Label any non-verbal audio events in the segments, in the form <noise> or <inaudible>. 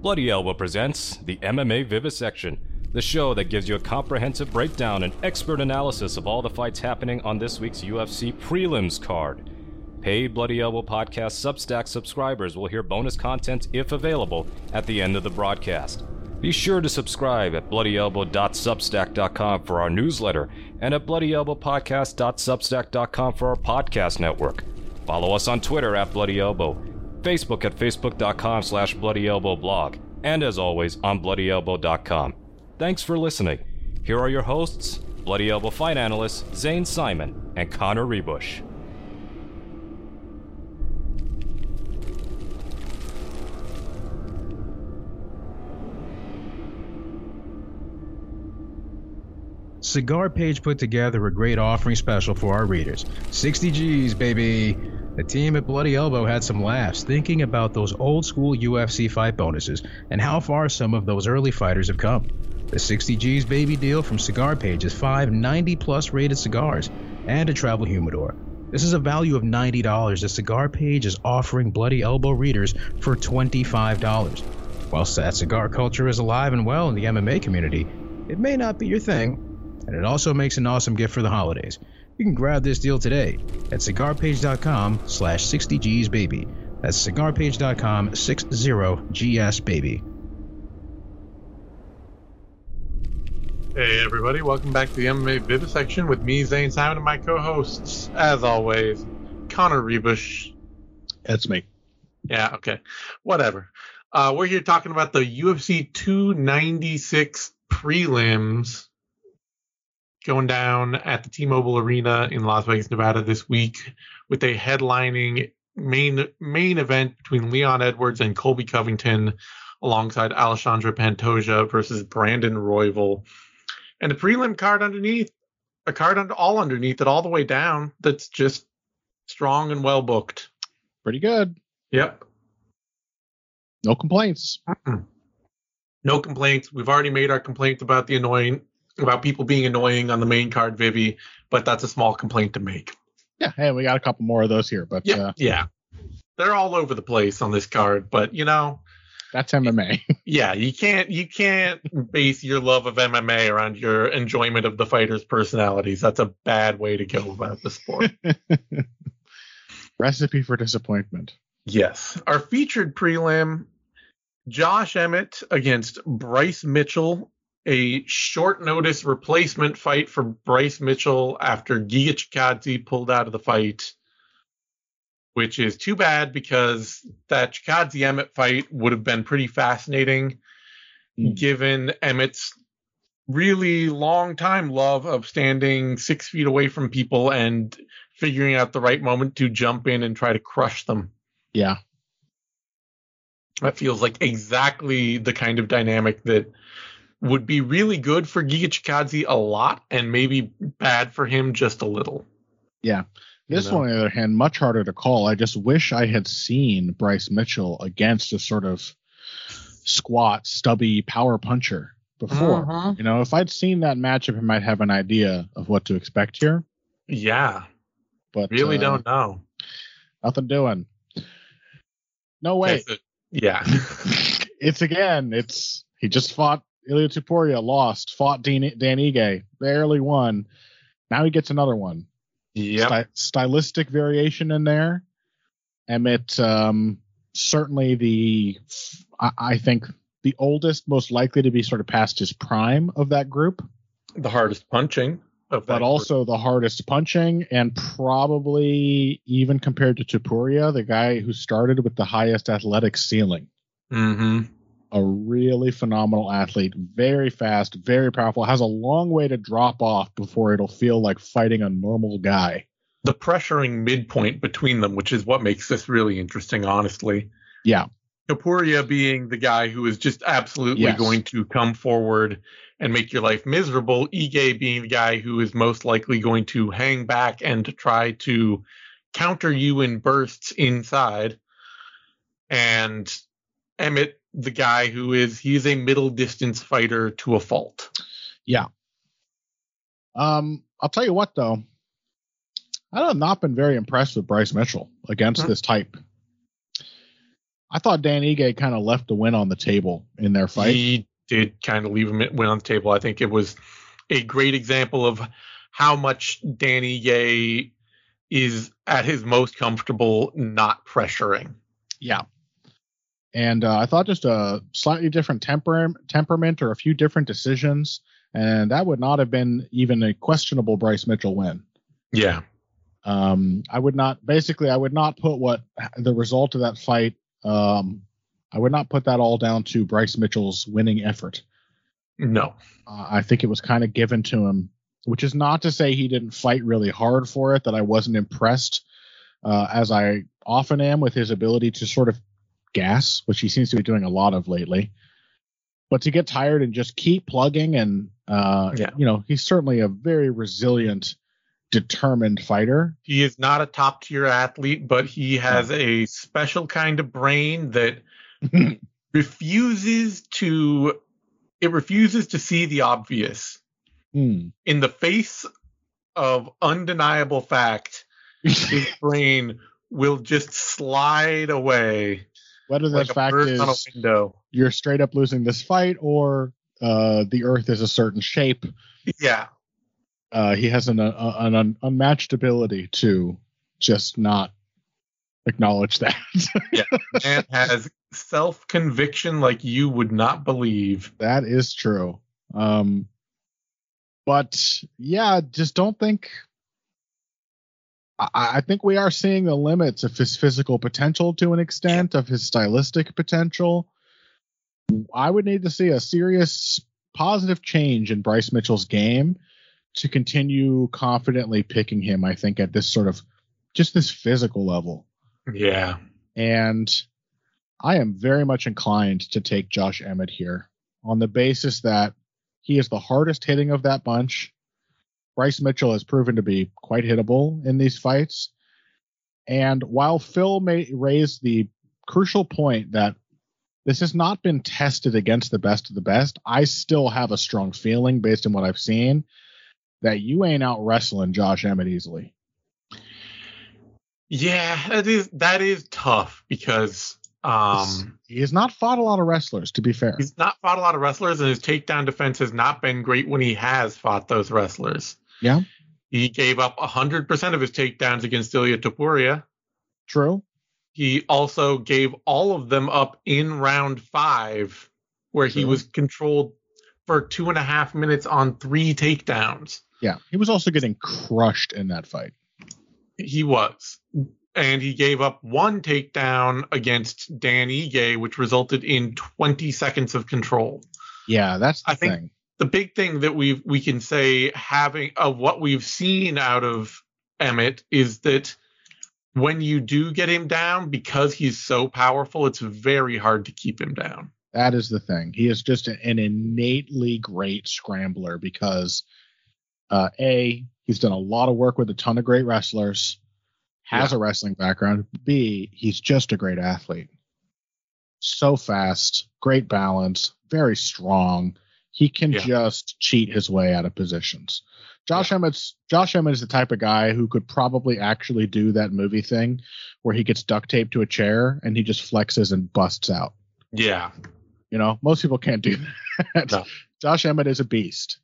Bloody Elbow presents the MMA Vivisection, the show that gives you a comprehensive breakdown and expert analysis of all the fights happening on this week's UFC prelims card. Paid Bloody Elbow Podcast Substack subscribers will hear bonus content, if available, at the end of the broadcast. Be sure to subscribe at bloodyelbow.substack.com for our newsletter and at bloodyelbowpodcast.substack.com for our podcast network. Follow us on Twitter at Bloody Elbow, Facebook at facebook.com slash bloodyelbowblog, and as always on bloodyelbow.com. Thanks for listening. Here are your hosts, Bloody Elbow fight analysts Zane Simon and Connor Ruebusch. Cigar Page put together a great offering special for our readers. 60 G's, baby! The team at Bloody Elbow had some laughs thinking about those old school UFC fight bonuses and how far some of those early fighters have come. The 60 G's baby deal from Cigar Page is five 90 plus rated cigars and a travel humidor. This is a value of $90 that Cigar Page is offering Bloody Elbow readers for $25. Whilst that cigar culture is alive and well in the MMA community, it may not be your thing, and it also makes an awesome gift for the holidays. You can grab this deal today at cigarpage.com slash 60gsbaby. That's cigarpage.com 60gsbaby. Hey everybody, welcome back to the MMA Vivisection with me, Zane Simon, and my co-hosts, as always, Connor Ruebusch. That's me. Yeah, okay. Whatever. Uh, we're here talking about the UFC 296 prelims going down at the T-Mobile Arena in Las Vegas, Nevada this week with a headlining main main event between Leon Edwards and Colby Covington alongside Alexandre Pantoja versus Brandon Royval. And a prelim card underneath, a card under all underneath it all the way down that's just strong and well booked. Pretty good. Yep. No complaints. Mm-mm. No complaints. We've already made our complaints about the annoying about people being annoying on the main card, Vivi, but that's a small complaint to make. Yeah, hey, we got a couple more of those here, but Yeah, uh, yeah. They're all over the place on this card, but you know, that's MMA. <laughs> yeah, you can't you can't base your love of MMA around your enjoyment of the fighters' personalities. That's a bad way to go about the sport. <laughs> Recipe for disappointment. yes. Our featured prelim Josh Emmett against Bryce Mitchell, a short notice replacement fight for Bryce Mitchell after Giga Chikadze pulled out of the fight, which is too bad because that Chikadze Emmett fight would have been pretty fascinating Hmm. given Emmett's really long time love of standing six feet away from people and figuring out the right moment to jump in and try to crush them. Yeah. That feels like exactly the kind of dynamic that would be really good for Giga Chikadze a lot and maybe bad for him just a little. Yeah. This You know? one, on the other hand, much harder to call. I just wish I had seen Bryce Mitchell against a sort of squat, stubby power puncher before. Mhm. You know, if I'd seen that matchup, I might have an idea of what to expect here. Yeah, But really uh, don't know. Nothing doing. No way. Okay, so- yeah. <laughs> it's again. It's he just fought Ilya Topuria, lost. Fought Dan, Dan Ige, barely won. Now he gets another one. Sty- stylistic variation in there. Emmett, um, certainly the, I, I think the oldest, most likely to be sort of past his prime of that group, The hardest punching but also the hardest punching, and probably even compared to Topuria, the guy who started with the highest athletic ceiling. Mhm. A really phenomenal athlete, very fast, very powerful, has a long way to drop off before it'll feel like fighting a normal guy. the pressuring midpoint between them, which is what makes this really interesting, honestly. Yeah. Topuria being the guy who is just absolutely Yes. going to come forward and make your life miserable. Ige being the guy who is most likely going to hang back and to try to counter you in bursts inside. And Emmett, the guy who is he's a middle distance fighter to a fault. Yeah. Um, I'll tell you what though, I have not been very impressed with Bryce Mitchell against Huh. this type. I thought Dan Ige kind of left the win on the table in their fight. He did kind of leave him win on the table. I think it was a great example of how much Danny Ige is at his most comfortable not pressuring. Yeah. And uh, I thought just a slightly different temper- temperament or a few different decisions, and that would not have been even a questionable Bryce Mitchell win. Yeah. Um, I would not basically I would not put what the result of that fight. Um, I would not put that all down to Bryce Mitchell's winning effort. No. Uh, I think it was kind of given to him, which is not to say he didn't fight really hard for it. That I wasn't impressed, uh, as I often am with his ability to sort of gas, which he seems to be doing a lot of lately. But to get tired and just keep plugging, and uh, Yeah. you know, he's certainly a very resilient, determined fighter. He is not a top tier athlete, but he has a special kind of brain that <laughs> refuses to it refuses to see the obvious. Hmm. In the face of undeniable fact, his <laughs> brain will just slide away Whether the like fact is you're straight up losing this fight, or uh, the Earth is a certain shape, Yeah. uh, he has an, uh, an un- unmatched ability to just not acknowledge that. <laughs> Yeah, man has self conviction like you would not believe. that is true. Um, but yeah, just don't think. I, think we are seeing the limits of his physical potential to an extent, of his stylistic potential. I would need to see a serious positive change in Bryce Mitchell's game to continue confidently picking him. I think at this sort of just this physical level. Yeah. And I am very much inclined to take Josh Emmett here on the basis that he is the hardest hitting of that bunch. Bryce Mitchell has proven to be quite hittable in these fights. And while Phil may raise the crucial point that this has not been tested against the best of the best, I still have a strong feeling based on what I've seen that you ain't out wrestling Josh Emmett easily. Yeah, that is that is tough because um He has not fought a lot of wrestlers, to be fair. he's not fought a lot of wrestlers and his takedown defense has not been great when he has fought those wrestlers. Yeah. He gave up 100% of his takedowns against Ilya Topuria. True. He also gave all of them up in round five, where he was controlled for two and a half minutes on three takedowns. Yeah, he was also getting crushed in that fight. He was. And he gave up one takedown against Dan Ige, which resulted in 20 seconds of control. Yeah, that's the I think- The big thing that we we can say having of what we've seen out of Emmett is that when you do get him down, because he's so powerful, it's very hard to keep him down. That is the thing. He is just an innately great scrambler because, uh, a he's done a lot of work with a ton of great wrestlers, has a wrestling background. B he's just a great athlete. So fast, great balance, very strong. He can Yeah. just cheat his way out of positions. Josh Emmett's Josh Emmett is the type of guy who could probably actually do that movie thing where he gets duct taped to a chair and he just flexes and busts out. Yeah. You know, most people can't do <laughs> that. No. Josh Emmett is a beast.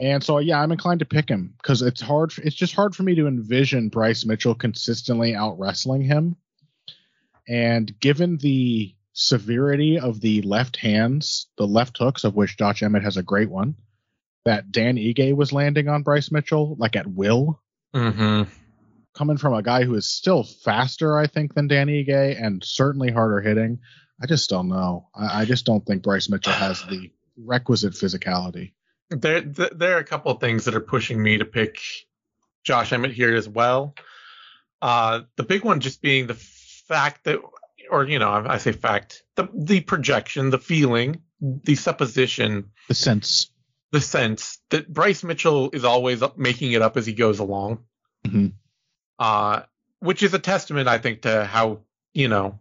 And so, yeah, I'm inclined to pick him because it's hard. It's just hard for me to envision Bryce Mitchell consistently out wrestling him. And given the severity of the left hands, the left hooks, of which Josh Emmett has a great one, that Dan Ige was landing on Bryce Mitchell, like at will, Mm-hmm. coming from a guy who is still faster, I think, than Dan Ige and certainly harder hitting. I just don't know. I, I just don't think Bryce Mitchell has the requisite physicality. There, there are a couple of things that are pushing me to pick Josh Emmett here as well. Uh, the big one just being the fact that, or you know, I, I say fact, the the projection, the feeling, the supposition, The sense. the sense that Bryce Mitchell is always making it up as he goes along. Mhm. Uh, which is a testament, I think, to how you know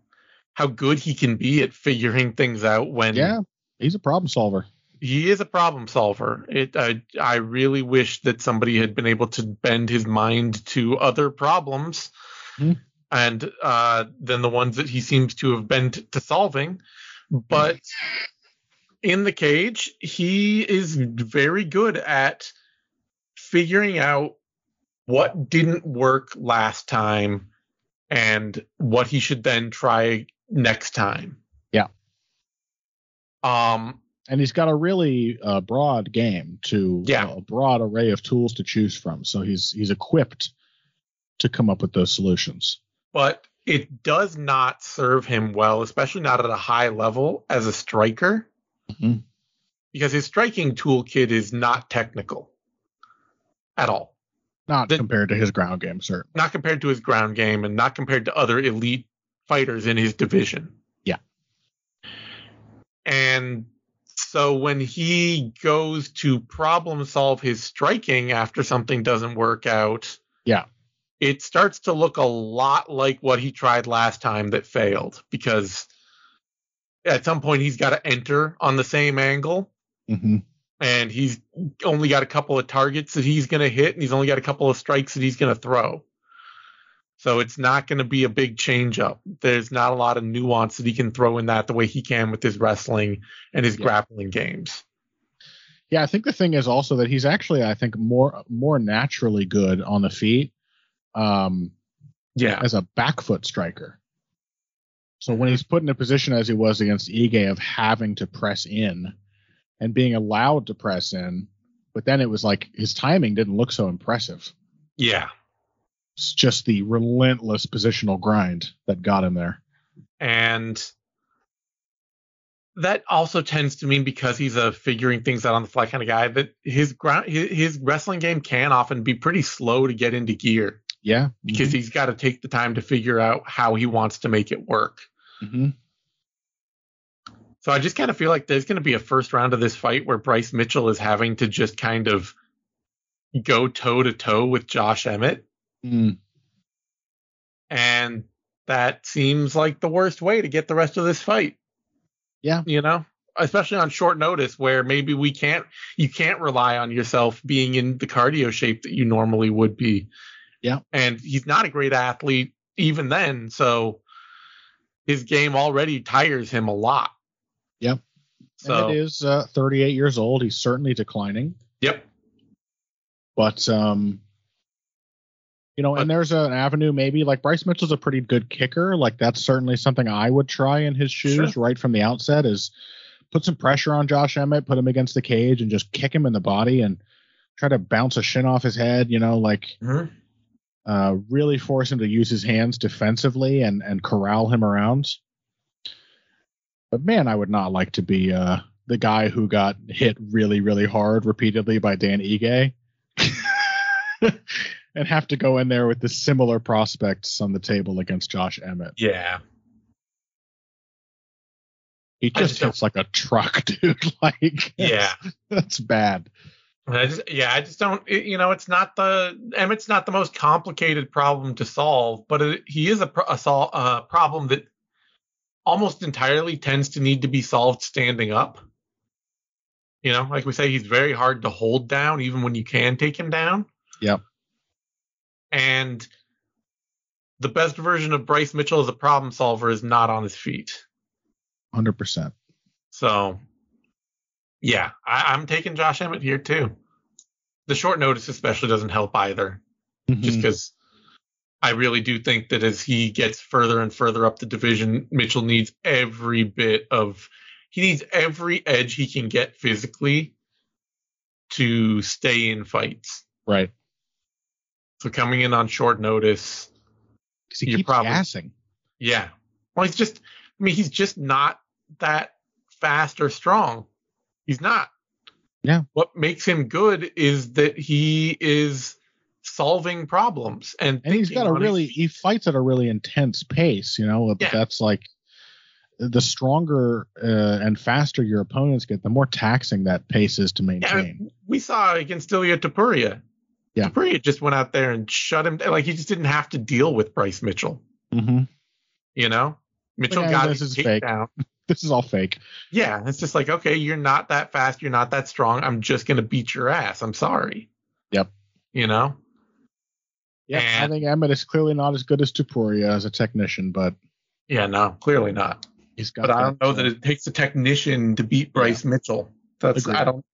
how good he can be at figuring things out when Yeah, he's a problem solver. He is a problem solver. It I I really wish that somebody had been able to bend his mind to other problems Hmm. and uh, than the ones that he seems to have been t- to solving. But in the cage, he is very good at figuring out what didn't work last time and what he should then try next time. Yeah. Um and he's got a really uh, broad game to Yeah. a broad array of tools to choose from. So he's he's equipped to come up with those solutions. but it does not serve him well, especially not at a high level as a striker, Mhm. because his striking toolkit is not technical at all. Not The- compared to his ground game, sir. Not compared to his ground game and not compared to other elite fighters in his division. Yeah. And so when he goes to problem solve his striking after something doesn't work out, Yeah. it starts to look a lot like what he tried last time that failed because at some point he's got to enter on the same angle hmm and he's only got a couple of targets that he's going to hit and he's only got a couple of strikes that he's going to throw. So it's not going to be a big change up. There's not a lot of nuance that he can throw in that the way he can with his wrestling and his Yeah. grappling games. Yeah, I think the thing is also that he's actually, I think, more more naturally good on the feet um, Yeah. as a back foot striker. So when he's put in a position as he was against Ige of having to press in and being allowed to press in, but then it was like his timing didn't look so impressive. Yeah. It's just the relentless positional grind that got him there. And that also tends to mean because he's a figuring things out on the fly kind of guy that his ground his, his wrestling game can often be pretty slow to get into gear Yeah, because he's got to take the time to figure out how he wants to make it work. Mhm. So I just kind of feel like there's going to be a first round of this fight where Bryce Mitchell is having to just kind of go toe to toe with Josh Emmett. Mm. And that seems like the worst way to get the rest of this fight. Yeah. You know, especially on short notice where maybe we can't, you can't rely on yourself being in the cardio shape that you normally would be. Yeah. And he's not a great athlete even then. So his game already tires him a lot. Yep. So, and it is uh, 38 years old. He's certainly declining. yep. But um, you know, But- and there's an avenue maybe like Bryce Mitchell's a pretty good kicker. Like that's certainly something I would try in his shoes right from the outset. Is put some pressure on Josh Emmett, put him against the cage, and just kick him in the body and try to bounce a shin off his head. You know, like Mhm. uh, really force him to use his hands defensively and and corral him around. But man, I would not like to be uh, the guy who got hit really, really hard repeatedly by Dan Ige, and have to go in there with the similar prospects on the table against Josh Emmett. Yeah. He just just hits like a truck, <laughs> dude. like, Yeah. that's bad. I just, yeah, I just don't. It, you know, it's not the Emmett's not the most complicated problem to solve, but it, he is a, a, sol- a problem that almost entirely tends to need to be solved standing up. You know, like we say, he's very hard to hold down, even when you can take him down. Yep. And the best version of Bryce Mitchell as a problem solver is not on his feet. Hundred percent. So, yeah, I, I'm taking Josh Emmett here too. The short notice especially doesn't help either, Mm-hmm. just because I really do think that as he gets further and further up the division, Mitchell needs every bit of he needs every edge he can get physically to stay in fights. right. So coming in on short notice, Because he You're keeps probably- gassing. yeah. Well, he's just I mean, he's just not that fast or strong. He's not. Yeah. What makes him good is that he is solving problems and and he's got a his really he fights at a really intense pace you know but Yeah. that's like the stronger uh, and faster your opponents get the more taxing that pace is to Yeah, maintain we saw against Ilya Topuria. Yeah. Just went out there and shut him down. Like he just didn't have to deal with Bryce Mitchell. mm-hmm. You know, Mitchell Yeah, got this his takedown. <laughs> this is all fake Yeah, it's just like okay, you're not that fast, you're not that strong. I'm just gonna beat your ass. I'm sorry. Yep. You know, Yeah, I think Emmett is clearly not as good as Topuria as a technician, but Yeah, no, clearly not. he's got. But I don't know that it takes a technician to beat Bryce Mitchell. That's Agreed. I don't.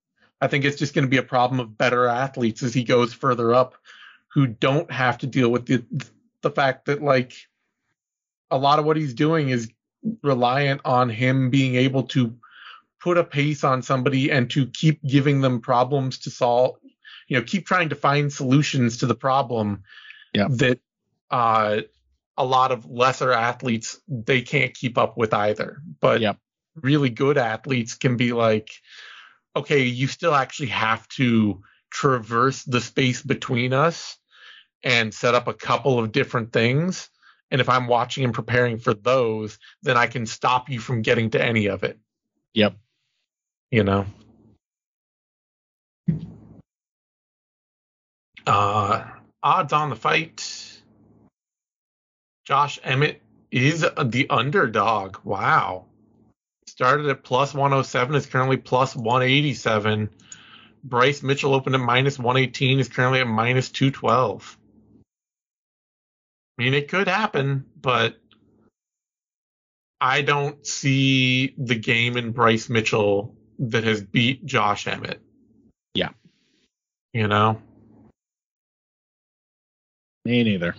I think it's just going to be a problem of better athletes as he goes further up, who don't have to deal with the the fact that like a lot of what he's doing is reliant on him being able to put a pace on somebody and to keep giving them problems to solve. You know, keep trying to find solutions to the problem Yeah. that uh, a lot of lesser athletes they can't keep up with either. But Yep. really good athletes can be like, okay, you still actually have to traverse the space between us and set up a couple of different things. And if I'm watching and preparing for those, then I can stop you from getting to any of it. Yep. You know? Uh, odds on the fight. Josh Emmett is the underdog. Wow. Started at plus 107, is currently plus 187. Bryce Mitchell opened at minus 118, is currently at minus 212. I mean, it could happen, but I don't see the game in Bryce Mitchell that has beat Josh Emmett. Yeah. You know? Me neither.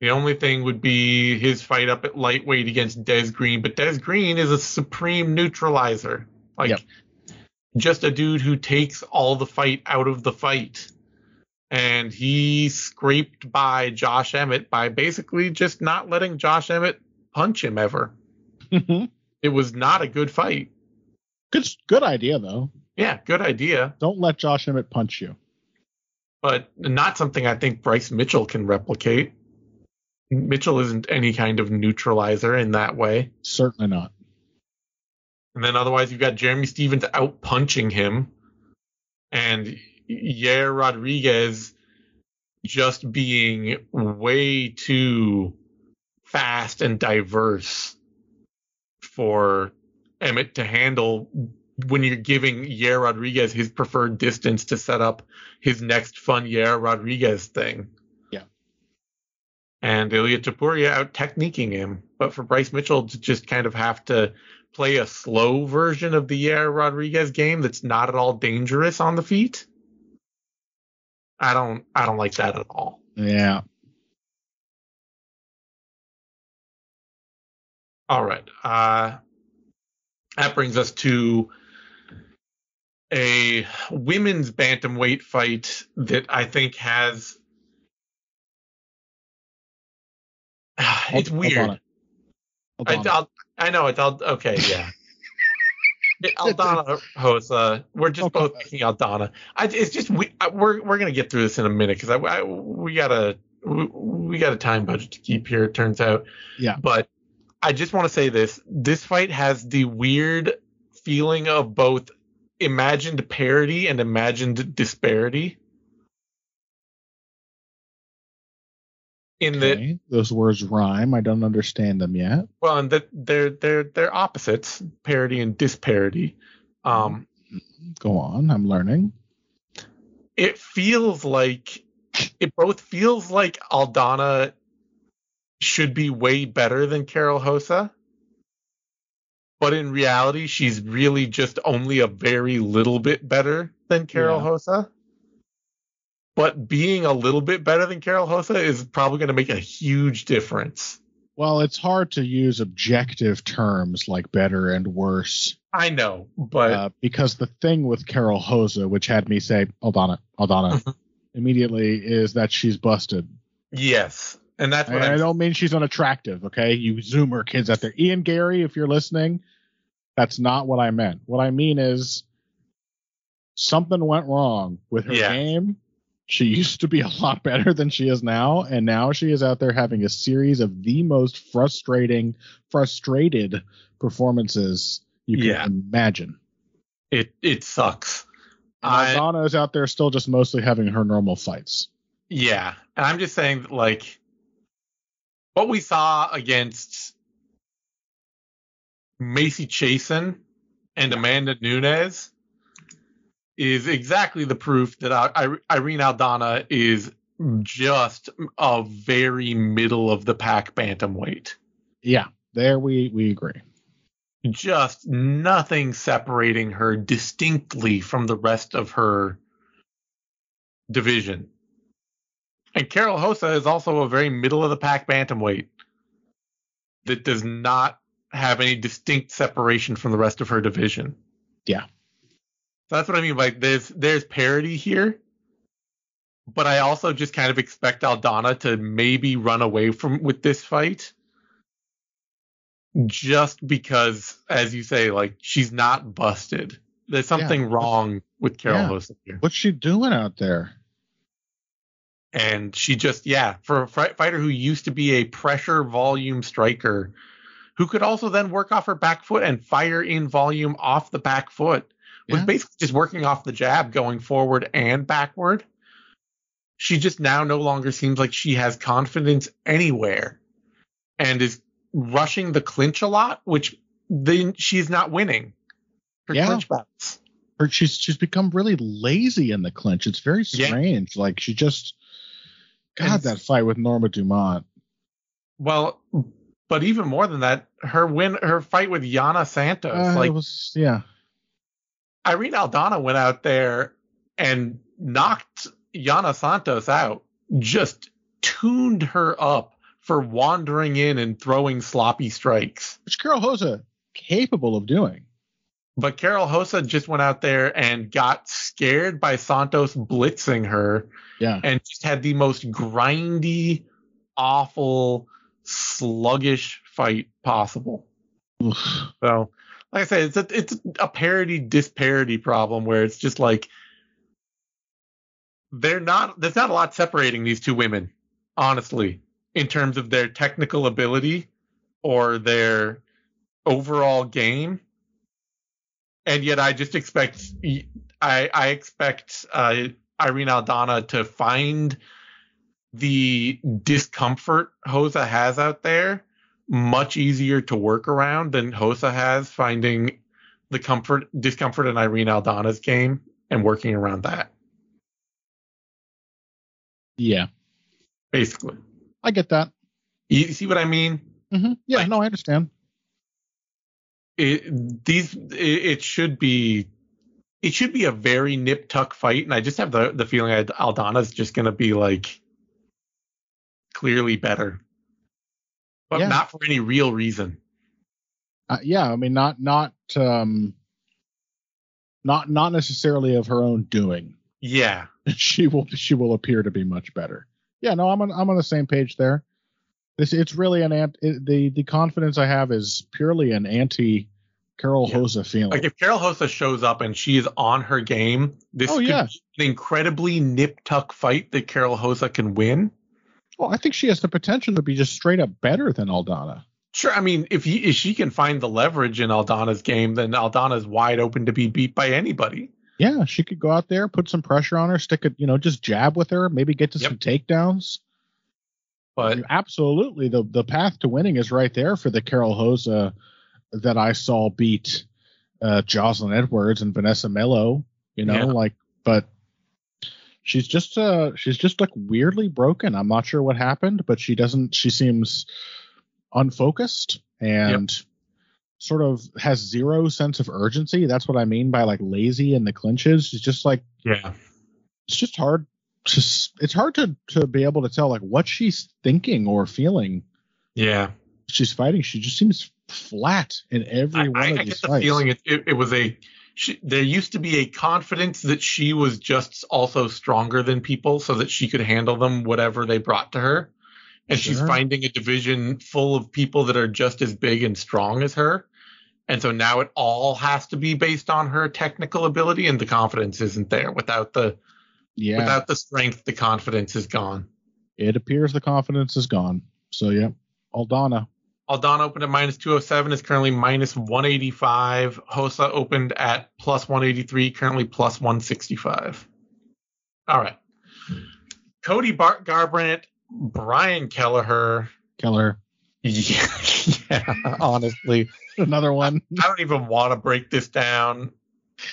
The only thing would be his fight up at lightweight against Des Green, but Des Green is a supreme neutralizer. Like Yep. just a dude who takes all the fight out of the fight. And he scraped by Josh Emmett by basically just not letting Josh Emmett punch him ever. Mm-hmm. It was not a good fight. Good good idea though. Yeah, good idea, Don't let Josh Emmett punch you. but not something I think Bryce Mitchell can replicate. Mitchell isn't any kind of neutralizer in that way. Certainly not. And then otherwise, you've got Jeremy Stephens out punching him, and Yair Rodriguez just being way too fast and diverse for Emmett to handle when you're giving Yair Rodriguez his preferred distance to set up his next fun Yair Rodriguez thing. And Ilya Topuria out techniquing him. But for Bryce Mitchell to just kind of have to play a slow version of the Yair Rodriguez game that's not at all dangerous on the feet. I don't I don't like that at all. Yeah. All right. Uh that brings us to a women's bantamweight fight that I think has it's weird. I. I know it's all okay. Yeah. <laughs> Aldana Rosa. We're just Okay. both picking Aldana. I, it's just we I, we're we're gonna get through this in a minute because I, I we got a we, we got a time budget to keep here. It turns out. Yeah. But I just want to say this: this fight has the weird feeling of both imagined parody and imagined disparity. In that Those words rhyme. I don't understand them yet. well, and that they're they're they're opposites, parody and disparity. Um, Go on. I'm learning. it feels like it both feels like Aldana should be way better than Karol Rosa, but in reality, she's really just only a very little bit better than Karol Yeah. Rosa. But being a little bit better than Karol Rosa is probably going to make a huge difference. Well, it's hard to use objective terms like better and worse I know, but uh, because the thing with Karol Rosa, which had me say Aldana, Aldana, Mhm. immediately, is that she's busted. yes, and that's what I, I don't mean she's unattractive, okay? You Zoomer kids out there. Ian Garry, if you're listening, that's not what I meant. What I mean is something went wrong with her Yeah. game. She used to be a lot better than she is now, and now she is out there having a series of the most frustrating, frustrated performances you can Yeah. imagine. it it sucks. I, Aldana is out there still just mostly having her normal fights. yeah, and I'm just saying that like what we saw against Macy Chiasson and Amanda Nunes is exactly the proof that I, I, Irene Aldana is just a very middle of the pack bantamweight. Yeah, there we we agree. Just nothing separating her distinctly from the rest of her division. And Karol Rosa is also a very middle of the pack bantamweight that does not have any distinct separation from the rest of her division. Yeah. So that's what I mean. Like there's there's parity here, but I also just kind of expect Aldana to maybe run away from with this fight, just because, as you say, like she's not busted. There's something Yeah. wrong with Karol Yeah. Here, What's she doing out there? and she just yeah, for a fi- fighter who used to be a pressure volume striker, who could also then work off her back foot and fire in volume off the back foot. Was basically just working off the jab going forward and backward. She just now no longer seems like she has confidence anywhere and is rushing the clinch a lot, which then she's not winning her Yeah. clinch bouts. Or she's she's become really lazy in the clinch. It's very Yeah. strange. Like she just God, And- that fight with Norma Dumont. Well, but even more than that, her win, her fight with Yana Santos, Uh, like was yeah. Irene Aldana went out there and knocked Yana Santos out, just tuned her up for wandering in and throwing sloppy strikes. Which Karol Rosa capable of doing. But Karol Rosa just went out there and got scared by Santos blitzing her Yeah. and just had the most grindy, awful, sluggish fight possible. Oof. So, like I said, it's a it's a parody disparity problem where it's just like they're not there's not a lot separating these two women, honestly, in terms of their technical ability or their overall game. And yet, I just expect I I expect uh, Irene Aldana to find the discomfort Rosa has out there much easier to work around than Rosa has finding the comfort discomfort in Irene Aldana's game and working around that. Yeah. Basically, I get that. you see what I mean? hmm Yeah, Like- no, I understand. It, these it, it should be it should be a very nip tuck fight, and I just have the the feeling that Aldana's just gonna be like clearly better, but Yeah. not for any real reason. Uh, yeah, I mean, not not um, not not necessarily of her own doing. Yeah, <laughs> she will she will appear to be much better. Yeah, no, I'm on I'm on the same page there. This it's really an ant. It, the the confidence I have is purely an anti Karol Yeah. Rosa feeling. like if Karol Rosa shows up and she is on her game, this Oh, could yeah. be an incredibly nip tuck fight that Karol Rosa can win. Well, I think she has the potential to be just straight up better than Aldana. Sure, I mean if, he, if she can find the leverage in Aldana's game, then Aldana's wide open to be beat by anybody. Yeah, she could go out there, put some pressure on her, stick it, you know, just jab with her, maybe get to Yep. some takedowns. But absolutely the the path to winning is right there for the Karol Rosa that I saw beat uh Jocelyn Edwards and Vanessa Melo, you know, Yeah. like but she's just uh she's just like weirdly broken. I'm not sure what happened, but she doesn't she seems unfocused and sort of has zero sense of urgency. That's what I mean by like lazy in the clinches. She's just like yeah, it's just hard to it's hard to to be able to tell like what she's thinking or feeling yeah. she's fighting she just seems flat in every I, one I, of I these get the fights feeling it, it, it was a. She, there used to be a confidence that she was just also stronger than people, so that she could handle them whatever they brought to her. And she's finding a division full of people that are just as big and strong as her. And so now it all has to be based on her technical ability, and the confidence isn't there. Without the yeah without the strength, the confidence is gone. it appears the confidence is gone so yeah aldana Aldana opened at minus 207, is currently minus 185. Rosa opened at plus 183, currently plus 165. All right. Cody Bart Garbrandt, Brian Kelleher. keller <laughs> Yeah, yeah, <laughs> honestly. another one I don't even want to break this down.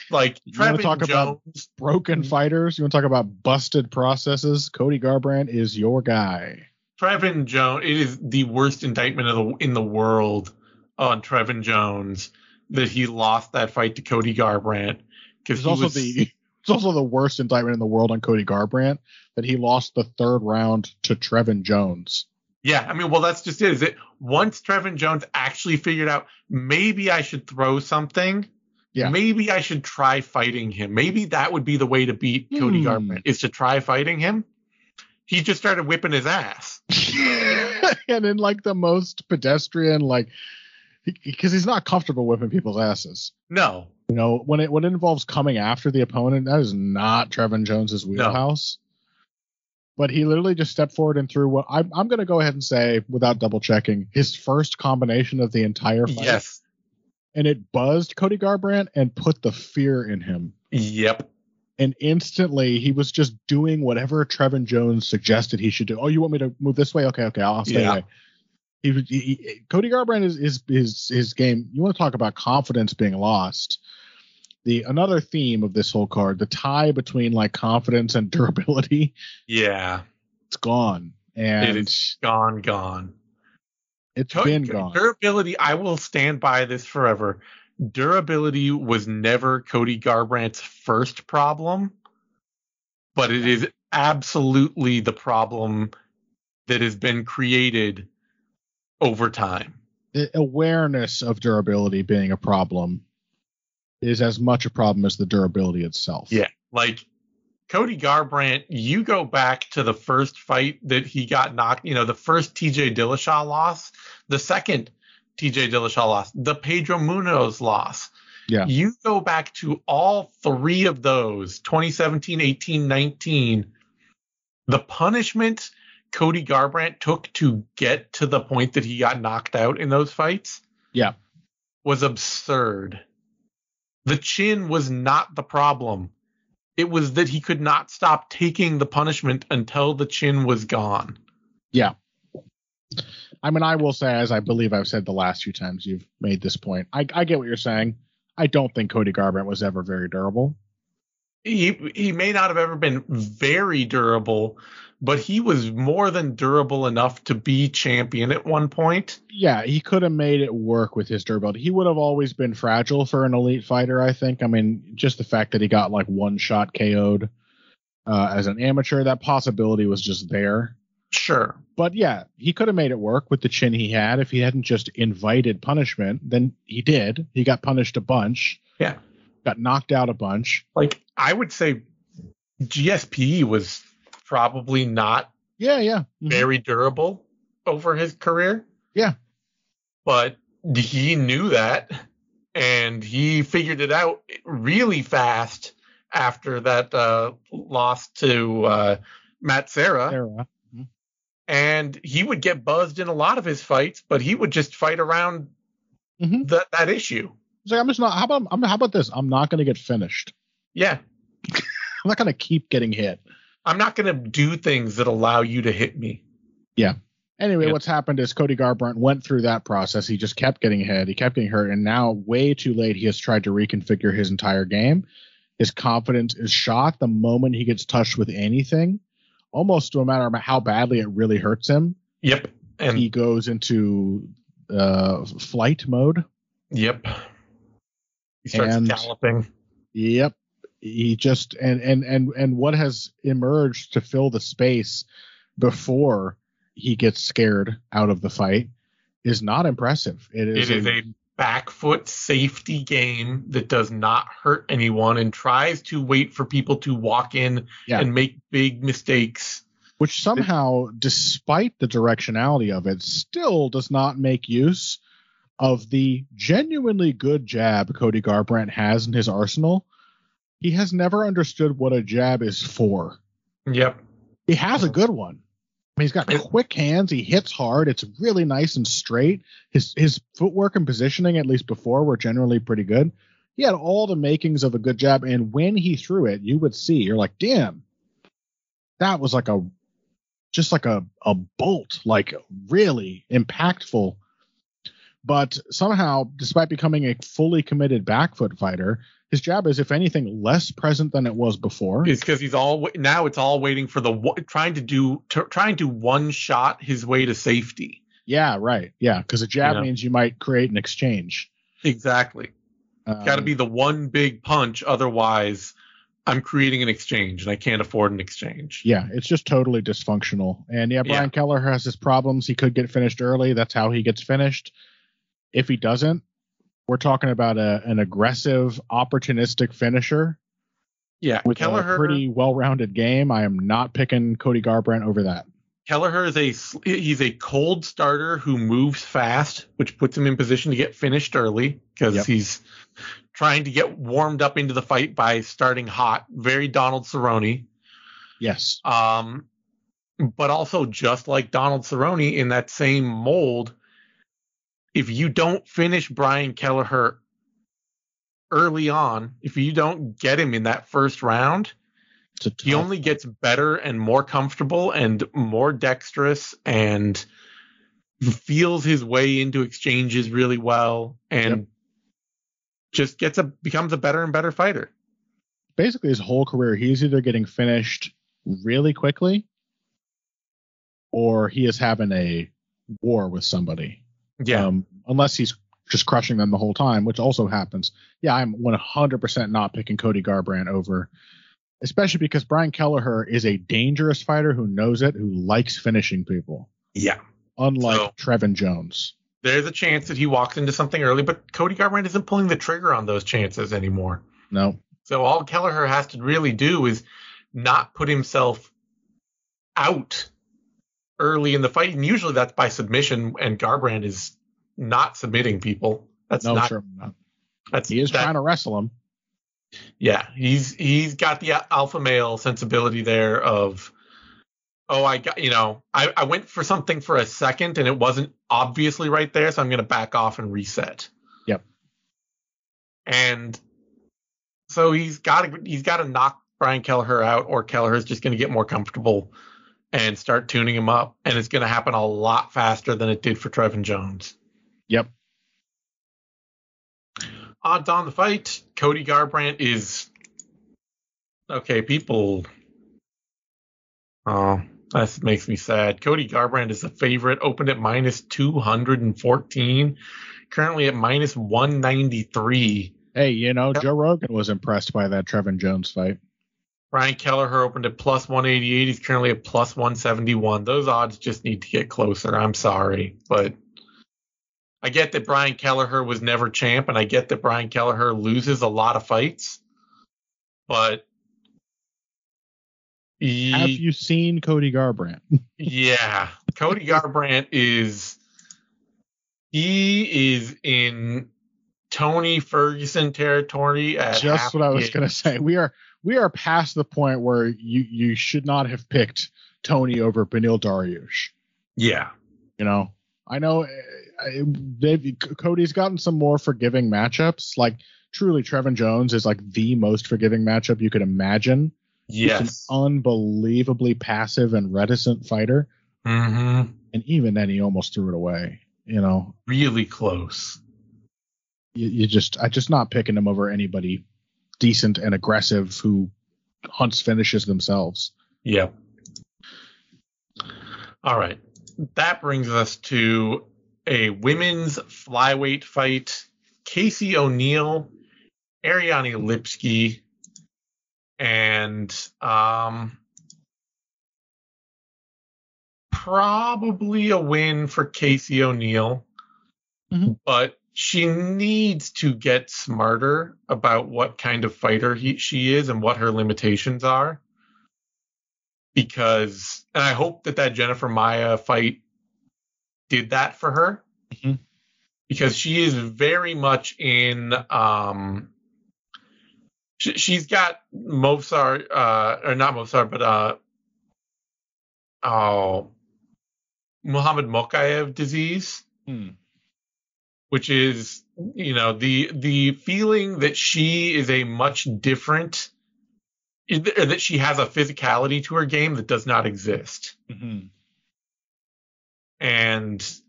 Like You wanna Trevin talk about- Broken fighters. You want to talk about busted processes? Cody Garbrandt is your guy. Trevin Jones. It is the worst indictment of the in the world on Trevin Jones that he lost that fight to Cody Garbrandt because It's also was the it's also the worst indictment in the world on Cody Garbrandt that he lost the third round to Trevin Jones. Yeah, I mean, well, that's just it. Is it once Trevin Jones actually figured out maybe I should throw something? Yeah. Maybe I should try fighting him. Maybe that would be the way to beat Cody Hmm. Garbrandt is to try fighting him. He just started whipping his ass. <laughs> and in like the most pedestrian, like because he's not comfortable whipping people's asses. No. You know, when it when it involves coming after the opponent, that is not Trevin Jones's wheelhouse. No. But he literally just stepped forward and threw what I'm I'm gonna go ahead and say without double checking his first combination of the entire fight. Yes. And it buzzed Cody Garbrandt and put the fear in him. Yep. And instantly he was just doing whatever Trevin Jones suggested he should do. Oh, you want me to move this way? Okay, okay, I'll stay Yeah. away. He, he, he- Cody Garbrandt is is his his game. You want to talk about confidence being lost? The another theme of this whole card, the tie between like confidence and <laughs> durability, Yeah. it's gone, and It is gone, gone. it's Dur- been gone. Durability, I will stand by this forever. Durability was never Cody Garbrandt's first problem, but it is absolutely the problem that has been created over time. The awareness of durability being a problem is as much a problem as the durability itself. Yeah. Like Cody Garbrandt, you go back to the first fight that he got knocked, you know, the first TJ Dillashaw loss, the second TJ Dillashaw loss, the Pedro Munhoz loss. Yeah. You go back to all three of those 2017, 18, 19. The punishment Cody Garbrandt took to get to the point that he got knocked out in those fights Yeah. was absurd. The chin was not the problem. It was that he could not stop taking the punishment until the chin was gone. I mean, I will say, as I believe I've said the last few times you've made this point, I, I get what you're saying. I don't think Cody Garbrandt was ever very durable. He he may not have ever been very durable, but he was more than durable enough to be champion at one point. Yeah, he could have made it work with his durability. He would have always been fragile for an elite fighter, I think. I mean, just the fact that he got like one shot KO'd uh, as an amateur, that possibility was just there. Sure. But yeah, he could have made it work with the chin he had if he hadn't just invited punishment. Then he did. He got punished a bunch. Yeah. Got knocked out a bunch. Like I would say GSP was probably not Yeah, yeah. Mhm. very durable over his career. Yeah. But he knew that and he figured it out really fast after that uh, loss to uh, Matt Serra. Era. And he would get buzzed in a lot of his fights, but he would just fight around Mhm. that that issue. He's like, I'm just not. How about I'm, how about this? I'm not going to get finished. Yeah. <laughs> I'm not going to keep getting hit. I'm not going to do things that allow you to hit me. Yeah. Anyway, Yeah. what's happened is Cody Garbrandt went through that process. He just kept getting hit. He kept getting hurt, and now, way too late, he has tried to reconfigure his entire game. His confidence is shot the moment he gets touched with anything, almost no matter how badly it really hurts him. Yep. And he goes into uh, flight mode. yep. He starts And- galloping. Yep. He just and and and and what has emerged to fill the space before he gets scared out of the fight is not impressive. It is, It is a back foot safety game that does not hurt anyone and tries to wait for people to walk in Yeah. and make big mistakes. which somehow, despite the directionality of it, still does not make use of the genuinely good jab Cody Garbrandt has in his arsenal. He has never understood what a jab is for. Yep. He has a uh-huh. good one. I mean, he's got quick hands. He hits hard. It's really nice and straight. His his footwork and positioning, at least before, were generally pretty good. He had all the makings of a good jab, and when he threw it, you would see. You're like, damn, that was like a just like a a bolt, like really impactful. But somehow, despite becoming a fully committed back foot fighter, his jab is, if anything, less present than it was before. It's because he's all now. It's all waiting for the trying to do t- trying to one shot his way to safety. Yeah, right. Yeah, because a jab means you might create an exchange. Exactly. Um, Got to be the one big punch. Otherwise, I'm creating an exchange, and I can't afford an exchange. Yeah, it's just totally dysfunctional. And yeah, Brian Yeah. Keller has his problems. He could get finished early. That's how he gets finished. If he doesn't, we're talking about a, an aggressive, opportunistic finisher Yeah, with Kelleher. a pretty well-rounded game. I am not picking Cody Garbrandt over that. Kelleher is a he's a cold starter who moves fast, which puts him in position to get finished early because Yep. he's trying to get warmed up into the fight by starting hot. Very Donald Cerrone. Yes. Um, but also just like Donald Cerrone in that same mold, if you don't finish Brian Kelleher early on, if you don't get him in that first round, he only gets better and more comfortable and more dexterous and feels his way into exchanges really well and Yep. just gets a becomes a better and better fighter. basically his whole career, he's either getting finished really quickly or he is having a war with somebody. Um, unless he's just crushing them the whole time, which also happens. Yeah, I'm 100% not picking Cody Garbrandt over, especially because Brian Kelleher is a dangerous fighter who knows it, who likes finishing people, yeah. unlike So- Trevin Jones. There's a chance that he walks into something early, but Cody Garbrandt isn't pulling the trigger on those chances anymore. No, So all Kelleher has to really do is not put himself out early in the fight, and usually that's by submission. And Garbrandt is not submitting people. That's no, not. sure not. That's He is that- trying to wrestle him. Yeah, he's he's got the alpha male sensibility there of, oh, I got you know, I I went for something for a second and it wasn't obviously right there, so I'm gonna back off and reset. Yep. And so he's got to he's got to knock Brian Kelleher out, or Kelleher's just gonna get more comfortable and start tuning him up, and it's gonna happen a lot faster than it did for Trevin Jones. Yep. odds on the fight, Cody Garbrandt is okay. People, oh, that makes me sad. Cody Garbrandt is the favorite, opened at minus two hundred and fourteen, currently at minus one ninety three. Hey, you know, Joe Rogan was impressed by that Trevin Jones fight. Brian Kelleher opened at plus 188. He's currently at plus 171. Those odds just need to get closer. I'm sorry, but I get that Brian Kelleher was never champ, and I get that Brian Kelleher loses a lot of fights, but he- Have you seen Cody Garbrandt? <laughs> yeah, Cody Garbrandt is he is in Tony Ferguson territory at Just what I was going to say. We are we are past the point where you you should not have picked Tony over Beneil Dariush. Yeah, You know, I know uh, they've Cody's gotten some more forgiving matchups. Like truly, Trevin Jones is like the most forgiving matchup you could imagine. yes. He's an unbelievably passive and reticent fighter, Mm-hmm. and even then, he almost threw it away. You know, Really close. you, you just I just not picking him over anybody decent and aggressive who hunts finishes themselves. Yeah. All right. That brings us to a women's flyweight fight. Casey O'Neill, Ariane Lipski, and um, probably a win for Casey O'Neill. Mhm. But she needs to get smarter about what kind of fighter he, she is and what her limitations are. Because and I hope that that Jennifer Maia fight did that for her. Mhm. because she is very much in um she, she's got Mozart uh or not Mozart but uh oh Muhammad Mokayev disease which is you know the the feeling that she is a much different that she has a physicality to her game that does not exist and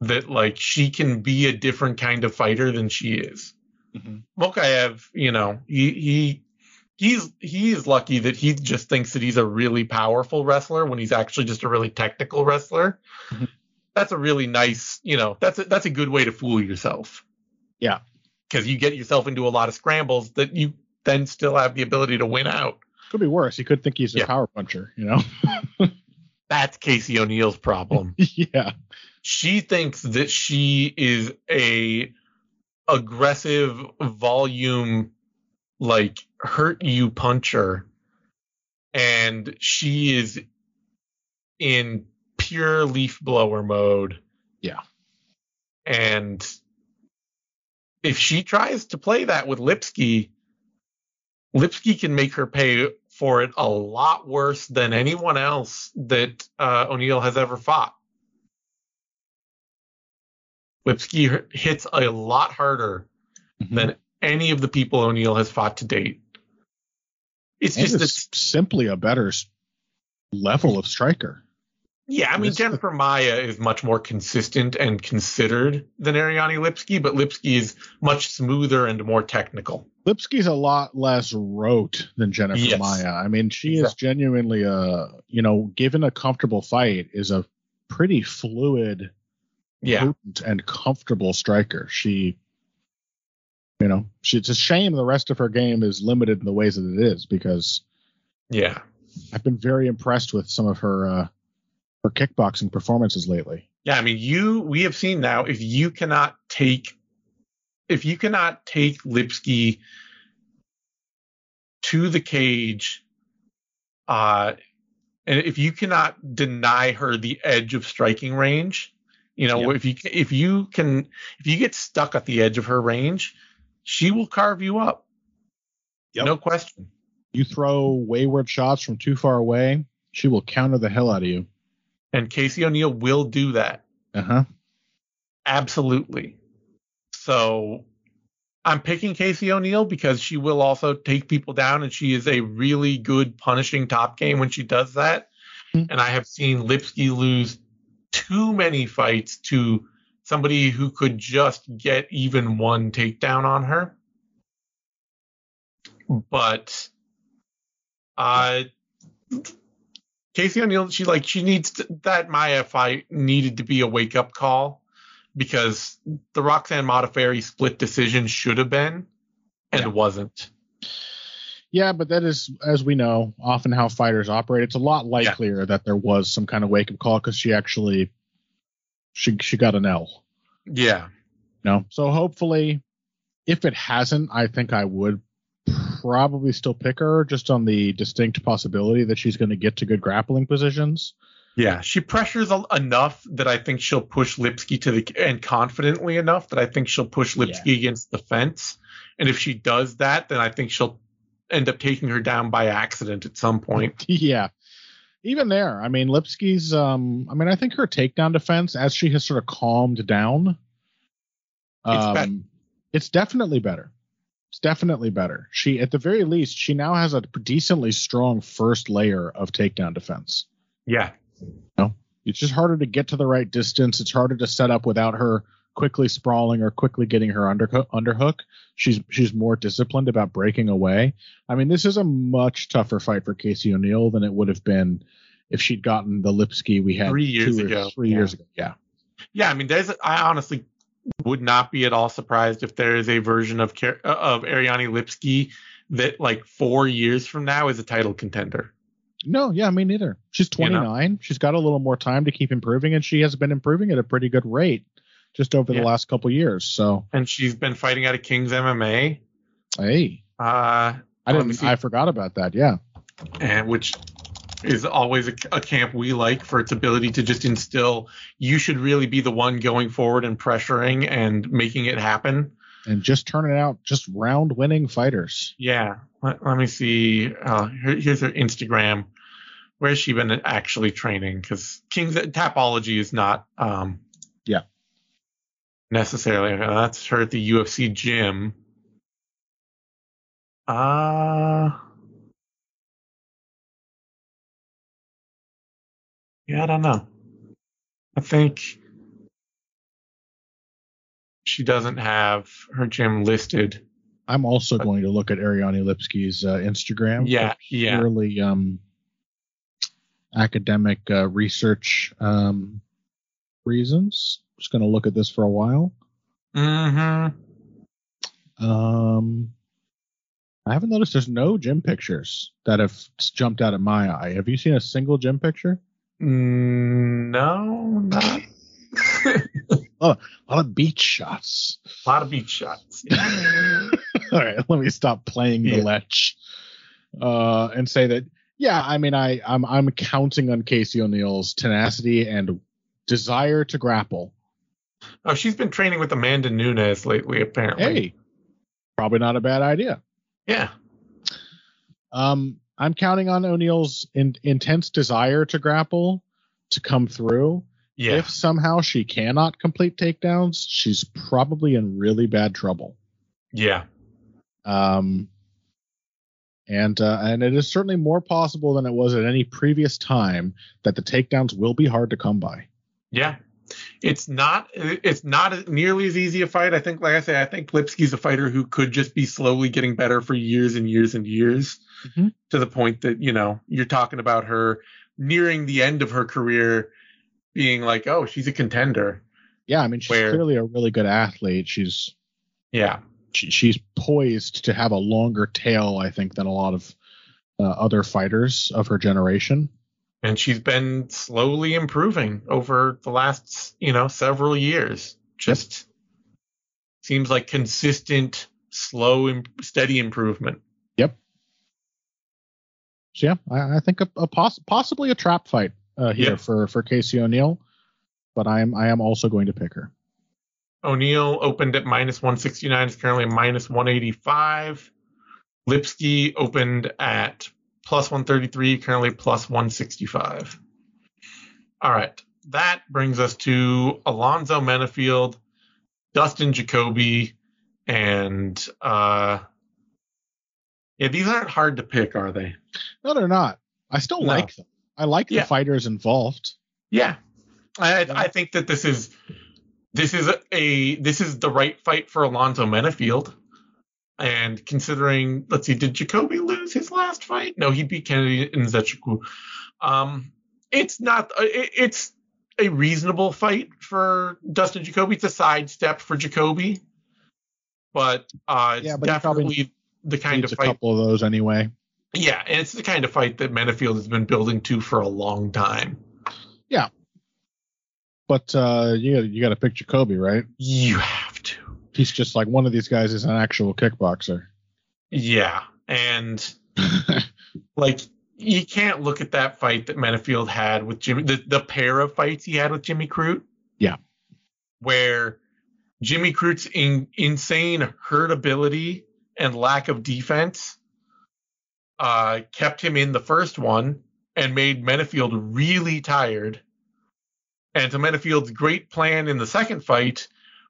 that like she can be a different kind of fighter than she is. Mhm. Mokayev, you know, he he he's he's lucky that he just thinks that he's a really powerful wrestler when he's actually just a really technical wrestler. Mhm. That's a really nice, you know, that's a, that's a good way to fool yourself. Yeah. Because you get yourself into a lot of scrambles that you then still have the ability to win out. Could be worse. He could think he's a Yeah. power puncher, you know? <laughs> That's Casey O'Neill's problem. <laughs> yeah. she thinks that she is a aggressive volume like hurt you puncher and she is in pure leaf blower mode Yeah. and if she tries to play that with lipski lipski can make her pay for it a lot worse than anyone else that uh, o'neill has ever fought Lipski hits a lot harder Mhm. than any of the people O'Neill has fought to date. It's And just is this, simply a better level of striker. Yeah. I mean, Jennifer Maia is much more consistent and considered than Ariane Lipski, but Lipski is much smoother and more technical. Lipski's a lot less rote than Jennifer Yes. Maia. I mean, she is genuinely a, you know, given a comfortable fight, is a pretty fluid, Yeah, potent, and comfortable striker. She, you know, she, it's a shame the rest of her game is limited in the ways that it is because yeah, I've been very impressed with some of her uh, her kickboxing performances lately. yeah. I mean, you we have seen now if you cannot take if you cannot take Lipski to the cage, uh, and if you cannot deny her the edge of striking range, you know, Yep. if you if you can if you get stuck at the edge of her range, she will carve you up. Yep. No question. You throw wayward shots from too far away, she will counter the hell out of you. And Casey O'Neill will do that. Uh huh. Absolutely. So I'm picking Casey O'Neill because she will also take people down and she is a really good punishing top game when she does that. Hmm. And I have seen Lipski lose too many fights to somebody who could just get even one takedown on her. But uh Casey O'Neill, she like she needs to, that Maia fight needed to be a wake up call because the Roxanne Modafferi split decision should have been and Yeah. wasn't. Yeah, but that is, as we know, often how fighters operate. It's a lot likelier that there was some kind of wake up call because she actually she she got an L. Yeah. You know, so hopefully, if it hasn't, I think I would probably still pick her just on the distinct possibility that she's going to get to good grappling positions. Yeah, she pressures enough that I think she'll push Lipski to the and confidently enough that I think she'll push Lipski against the fence. And if she does that, then I think she'll end up taking her down by accident at some point. <laughs> yeah. Even there, I mean, Lipski's. Um, I mean, I think her takedown defense, as she has sort of calmed down, It's um, it's definitely better. It's definitely better. She, at the very least, she now has a decently strong first layer of takedown defense. Yeah. It's just harder to get to the right distance. It's harder to set up without her quickly sprawling or quickly getting her under underhook. She's she's more disciplined about breaking away. I mean, this is a much tougher fight for Casey O'Neill than it would have been if she'd gotten the Lipski we had Three years ago. Three Yeah. years ago, yeah. Yeah, I mean, there's. I honestly would not be at all surprised if there is a version of uh, of Ariane Lipski that, like, four years from now, is a title contender. No, yeah, me neither. She's You know? 29. She's got a little more time to keep improving, and she has been improving at a pretty good rate just over Yeah. the last couple years. So, And she's been fighting out of King's MMA, hey, uh, I didn't. I forgot about that. Yeah. and which is always a, a camp we like for its ability to just instill. You should really be the one going forward and pressuring and making it happen. And just turning out just round winning fighters. Yeah. Let, let me see. Uh, here, here's her Instagram. Where's she been actually training? Because King's Tapology is not. Um, Yeah. Necessarily. Uh, that's her at the UFC gym. Uh. Yeah, I don't know. I think she doesn't have her gym listed. I'm also going to look at Ariane Lipski's uh, Instagram. Yeah, yeah. Purely um, academic uh, research um, reasons. Just going to look at this for a while. Mm-hmm. Um, I haven't noticed there's no gym pictures that have jumped out at my eye. Have you seen a single gym picture? Mm, no, not. <laughs> A lot of beach shots. A lot of beach shots. Yeah. <laughs> All right, let me stop playing the Yeah. lech uh, and say that. Yeah, I mean, I I'm I'm counting on Casey O'Neill's tenacity and desire to grapple. oh, she's been training with Amanda Nunes lately, apparently. Hey, probably not a bad idea. Yeah. Um, I'm counting on O'Neill's in, intense desire to grapple to come through. Yeah. If somehow she cannot complete takedowns, she's probably in really bad trouble. yeah. Um, and uh, and it is certainly more possible than it was at any previous time that the takedowns will be hard to come by. Yeah. It's not it's not nearly as easy a fight. I think like I say, I think Lipski's a fighter who could just be slowly getting better for years and years and years Mhm. to the point that, you know, you're talking about her nearing the end of her career being like, oh, she's a contender. Yeah, I mean she's Where- clearly a really good athlete. She's Yeah. she, she's poised to have a longer tail, I think, than a lot of uh, other fighters of her generation. And she's been slowly improving over the last, you know, several years. Just seems like consistent, slow, and steady improvement. Yep so yeah, I, I think a, a poss- possibly a trap fight uh, here Yeah. for for Casey O'Neill, but I am I am also going to pick her. o'neill opened at minus 169, is currently minus 185. Lipski opened at plus 133, currently plus 165. All right. That brings us to Alonzo Menifield, Dustin Jacoby, and uh yeah, these aren't hard to pick, are they? No, they're not. I still No. like them. I like Yeah. the fighters involved. Yeah, I, I think that this is this is a this is the right fight for Alonzo Menifield. And considering, let's see, did Jacoby lose his last fight? No, he beat Kennedy Nzechukwu. Um, it's not. It, it's a reasonable fight for Dustin Jacoby. It's a sidestep for Jacoby, but uh, it's Yeah, but definitely the kind of Needs a fight couple of those anyway. yeah, and it's the kind of fight that Menifield has been building to for a long time. Yeah, but uh, you you got to pick Jacoby, right? You have. He's just like one of these guys is an actual kickboxer. Yeah, and <laughs> like you can't look at that fight that Menifield had with Jimmy, the, the pair of fights he had with Jimmy Crute. Yeah. Where Jimmy Crute's in, insane hurt ability and lack of defense uh, kept him in the first one and made Menifield really tired. And to Menifield's great plan in the second fight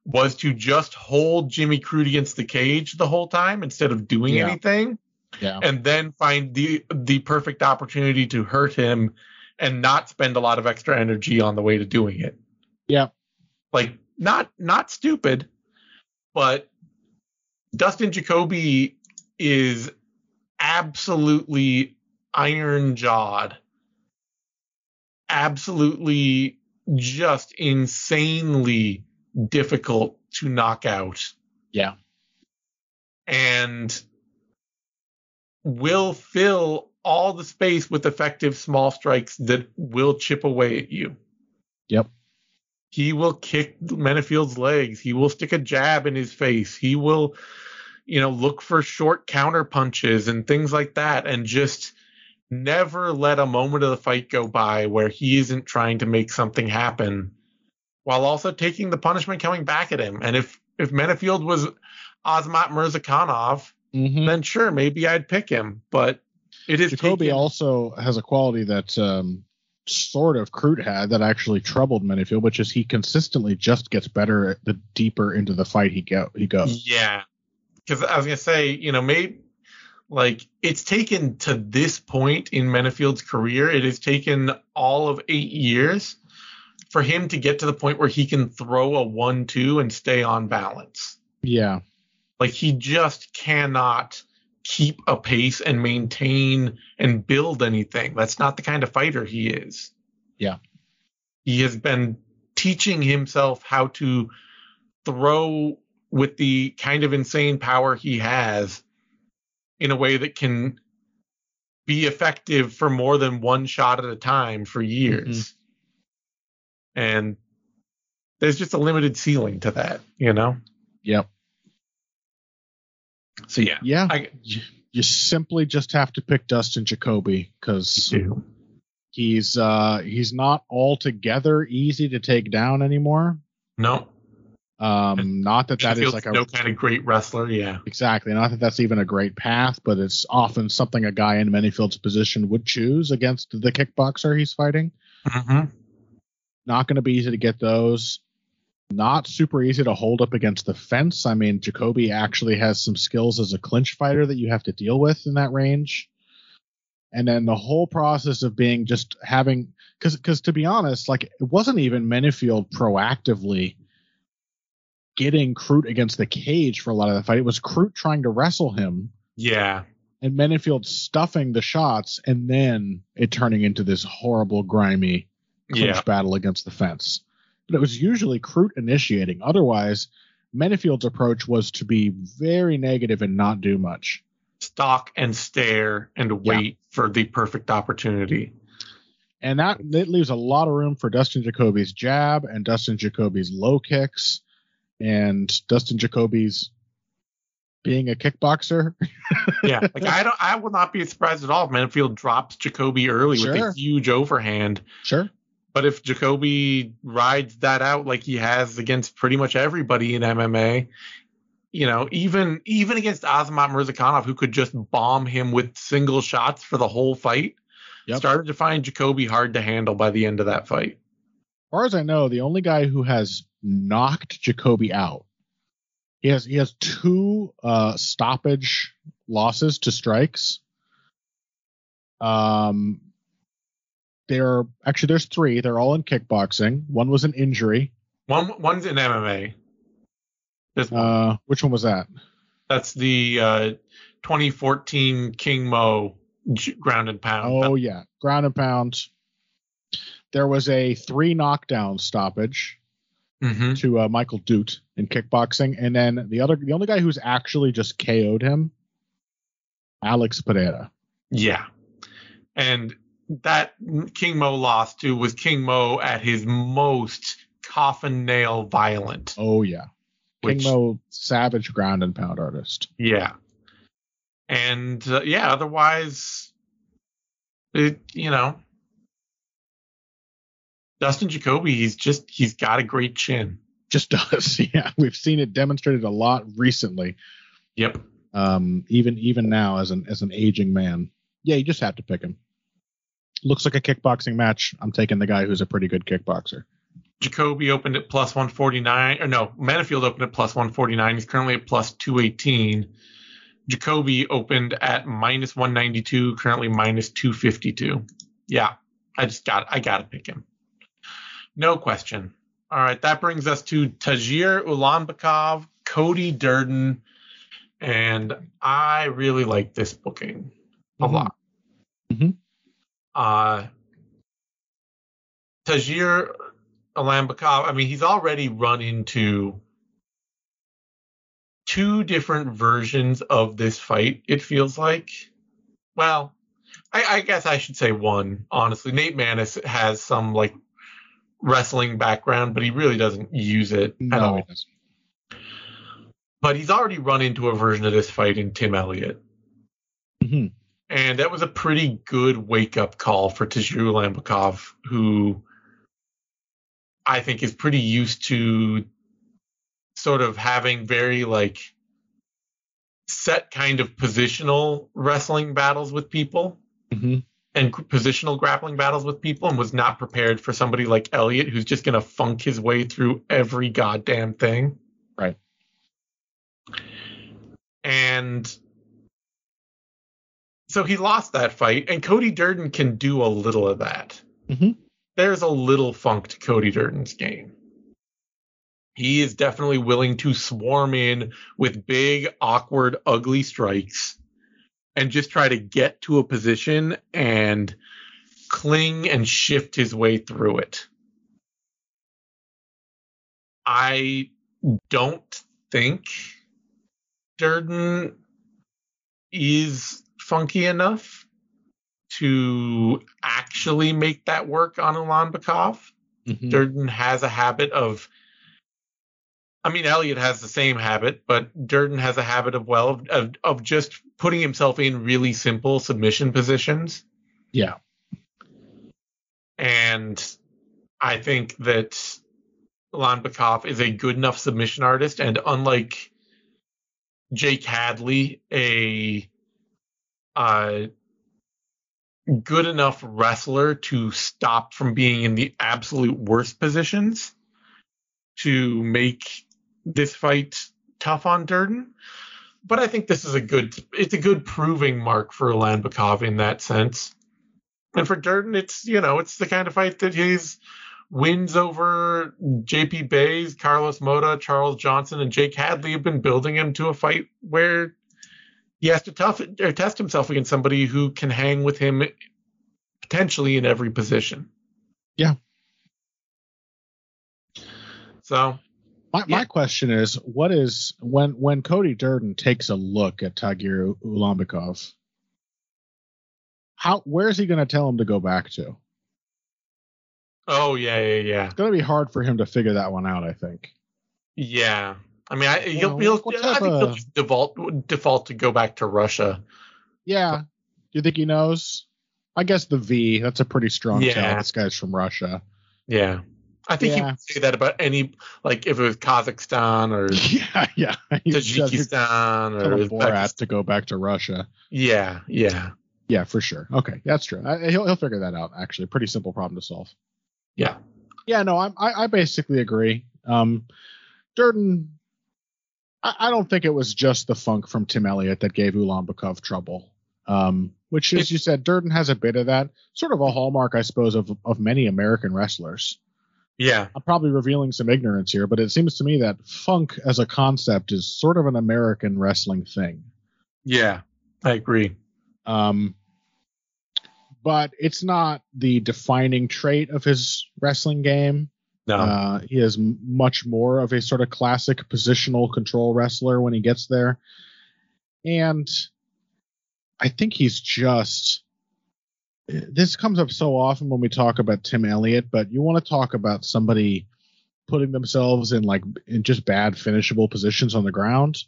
was to just hold Jimmy Crute against the cage the whole time instead of doing Yeah. anything yeah. and then find the the perfect opportunity to hurt him and not spend a lot of extra energy on the way to doing it. Yeah. Like not not stupid, but Dustin Jacoby is absolutely iron jawed. Absolutely just insanely difficult to knock out. Yeah. And will fill all the space with effective small strikes that will chip away at you. Yep. He will kick Menifield's legs. He will stick a jab in his face. He will, you know, look for short counter punches and things like that and just never let a moment of the fight go by where he isn't trying to make something happen while also taking the punishment coming back at him. And if if Menifield was Azamat Murzakanov, Mhm. then sure, maybe I'd pick him. But it is Jacoby taken- also has a quality that um, sort of Crute had that actually troubled Menifield, which is he consistently just gets better the deeper into the fight he go he goes. Yeah, because I was gonna say, you know, maybe like it's taken to this point in Menifield's career, it has taken all of eight years for him to get to the point where he can throw a one two and stay on balance. Yeah. Like he just cannot keep a pace and maintain and build anything. That's not the kind of fighter he is. Yeah. He has been teaching himself how to throw with the kind of insane power he has in a way that can be effective for more than one shot at a time for years. Mm-hmm. And there's just a limited ceiling to that, you know? Yep. So yeah. Yeah. I you, simply just have to pick Dustin Jacoby because he's uh he's not altogether easy to take down anymore. No. Um, not that that is like a no kind of great wrestler, yeah. exactly not that that's even a great path, but it's often something a guy in Menifield's position would choose against the kickboxer he's fighting. Mm-hmm. Not going to be easy to get those. Not super easy to hold up against the fence. I mean, Jacoby actually has some skills as a clinch fighter that you have to deal with in that range. And then the whole process of being just having, because because to be honest, like it wasn't even Menifield proactively getting Crute against the cage for a lot of the fight. It was Crute trying to wrestle him Yeah. and Menifield stuffing the shots, and then it turning into this horrible, grimy clinch Yeah. battle against the fence. But it was usually Crute initiating. Otherwise, Menifield's approach was to be very negative and not do much. Stalk and stare and wait for the perfect opportunity. And that, that leaves a lot of room for Dustin Jacoby's jab and Dustin Jacoby's low kicks and Dustin Jacoby's being a kickboxer. <laughs> yeah. Like I don't I will not be surprised at all if Menifield drops Jacoby early with a huge overhand. Sure. But if Jacoby rides that out like he has against pretty much everybody in MMA, you know, even even against Azamat Murzakanov, who could just bomb him with single shots for the whole fight, Yep. started to find Jacoby hard to handle by the end of that fight. As far as I know, the only guy who has knocked Jacoby out, he has he has two uh, stoppage losses to strikes. Um, there actually there's three. They're all in kickboxing. One was an injury. One one's in MMA. There's one. Uh, which one was that? That's the uh, 2014 King Mo ground and pound. Oh yeah, ground and pound. There was a three knockdown stoppage hmm to uh, Michael Duut in kickboxing, and then the other, the only guy who's actually just KO'd him, Alex Pereira. Yeah. And that King Mo lost to was King Mo at his most coffin nail violent. Oh yeah, Which- King Mo, savage ground and pound artist. Yeah. And uh, yeah, otherwise, it, you know, Dustin Jacoby, he's just, he's got a great chin. Just <laughs> does. Yeah, we've seen it demonstrated a lot recently. Yep. Um, even even now as an as an aging man. Yeah, you just have to pick him. Looks like a kickboxing match. I'm taking the guy who's a pretty good kickboxer. Jacoby opened at plus 149, or no, Menifield opened at plus 149. He's currently at plus 218. Jacoby opened at minus 192, currently minus 252. Yeah, I just got, I got to pick him. No question. All right, that brings us to Tagir Ulanbekov, Cody Durden, and I really like this booking a Mhm. lot. Mhm. Uh, Tagir Ulanbekov, I mean, he's already run into two different versions of this fight, it feels like. Well, I, I guess I should say one, honestly. Nate Maness has some like wrestling background, but he really doesn't use it at No, all. he doesn't. But he's already run into a version of this fight in Tim Elliott. Mhm. And that was a pretty good wake up call for Tagir Ulanbekov, who I think is pretty used to sort of having very like set kind of positional wrestling battles with people Mhm. and positional grappling battles with people and was not prepared for somebody like Elliott who's just going to funk his way through every goddamn thing. Right. And so he lost that fight and Cody Durden can do a little of that. Mhm. there's a little funk to Cody Durden's game. He is definitely willing to swarm in with big, awkward, ugly strikes and just try to get to a position and cling and shift his way through it. I don't think Durden is funky enough to actually make that work on Ulanbekov. Mhm. Durden has a habit of I mean Elliott has the same habit, but Durden has a habit of well of, of, just putting himself in really simple submission positions. Yeah. And I think that Ulanbekov is a good enough submission artist, and unlike Jake Hadley, a uh, good enough wrestler to stop from being in the absolute worst positions to make this fight tough on Durden. But I think this is a good it's a good proving mark for Ulanbekov in that sense. And for Durden, it's you know, it's the kind of fight that he's wins over JP Buys, Carlos Mota, Charles Johnson, and Jake Hadley have been building him to a fight where he has to tough or test himself against somebody who can hang with him potentially in every position. Yeah. So My, Yeah. my question is, what is when when Cody Durden takes a look at Tagir Ulanbekov, how where is he going to tell him to go back to? oh yeah, yeah, yeah. It's going to be hard for him to figure that one out. I think. Yeah. I mean, I, he'll, Well, he'll, I think he'll just default default to go back to Russia. Yeah. Do you think he knows? I guess the V. That's a pretty strong Yeah. tell. This guy's from Russia. Yeah. I think he would say that about any, like if it was Kazakhstan or <laughs> yeah, yeah. Tajikistan or Borat to go back to Russia. Yeah, yeah, Yeah, for sure. Okay, that's true. I, he'll he'll figure that out. Actually, pretty simple problem to solve. yeah. Yeah, no, I'm, I I basically agree. Um, Durden, I, I don't think it was just the funk from Tim Elliott that gave Ulanbekov trouble. Um, which, as you said, Durden has a bit of that, sort of a hallmark, I suppose, of of many American wrestlers. Yeah, I'm probably revealing some ignorance here, but it seems to me that funk as a concept is sort of an American wrestling thing. yeah. I agree. Um, but it's not the defining trait of his wrestling game. No, Uh, he is much more of a sort of classic positional control wrestler when he gets there. And I think he's just. This comes up so often when we talk about Tim Elliott, but you want to talk about somebody putting themselves in like in just bad finishable positions on the ground.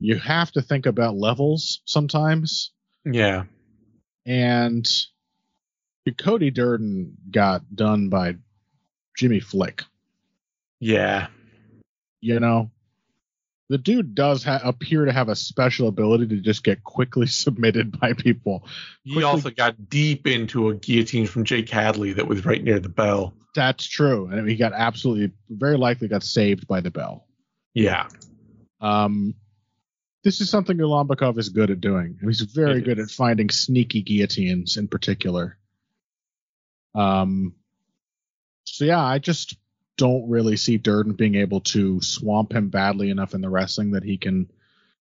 You have to think about levels sometimes. yeah, And Cody Durden got done by Jimmy Flick. yeah, you know the dude does ha- appear to have a special ability to just get quickly <laughs> submitted by people. He Quickly- also got deep into a guillotine from Jake Hadley that was right near the bell. that's true. And he got absolutely very likely got saved by the bell. Yeah, um this is something Ulanbekov is good at doing. He's very good at finding sneaky guillotines in particular. Um so yeah i just don't really see Durden being able to swamp him badly enough in the wrestling that he can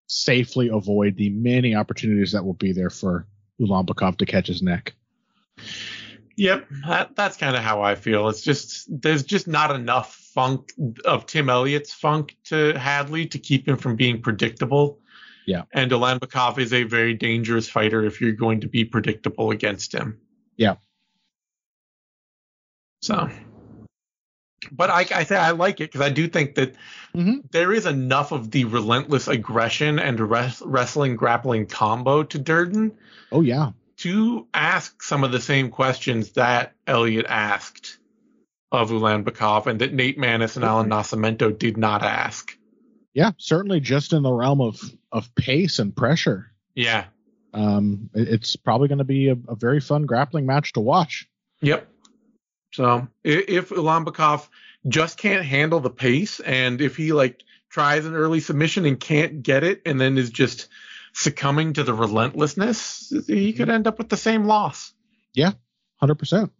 safely avoid the many opportunities that will be there for Ulanbekov to catch his neck. Yep, that, that's kind of how I feel. It's just there's just not enough funk of Tim Elliott's funk to Hadley to keep him from being predictable. Yeah. and Ulanbekov is a very dangerous fighter if you're going to be predictable against him. Yeah. So, but I I say I like it because I do think that Mhm. there is enough of the relentless aggression and res- wrestling grappling combo to Durden Oh yeah, to ask some of the same questions that Elliott asked of Ulan Ulanbekov and that Nate Maness and Allan Nascimento did not ask. yeah, certainly just in the realm of of pace and pressure. Yeah. Um, it's probably going to be a, a very fun grappling match to watch. Yep. So i- if Ulanbekov just can't handle the pace and if he like tries an early submission and can't get it and then is just succumbing to the relentlessness, he could end up with the same loss. Yeah, Hundred percent.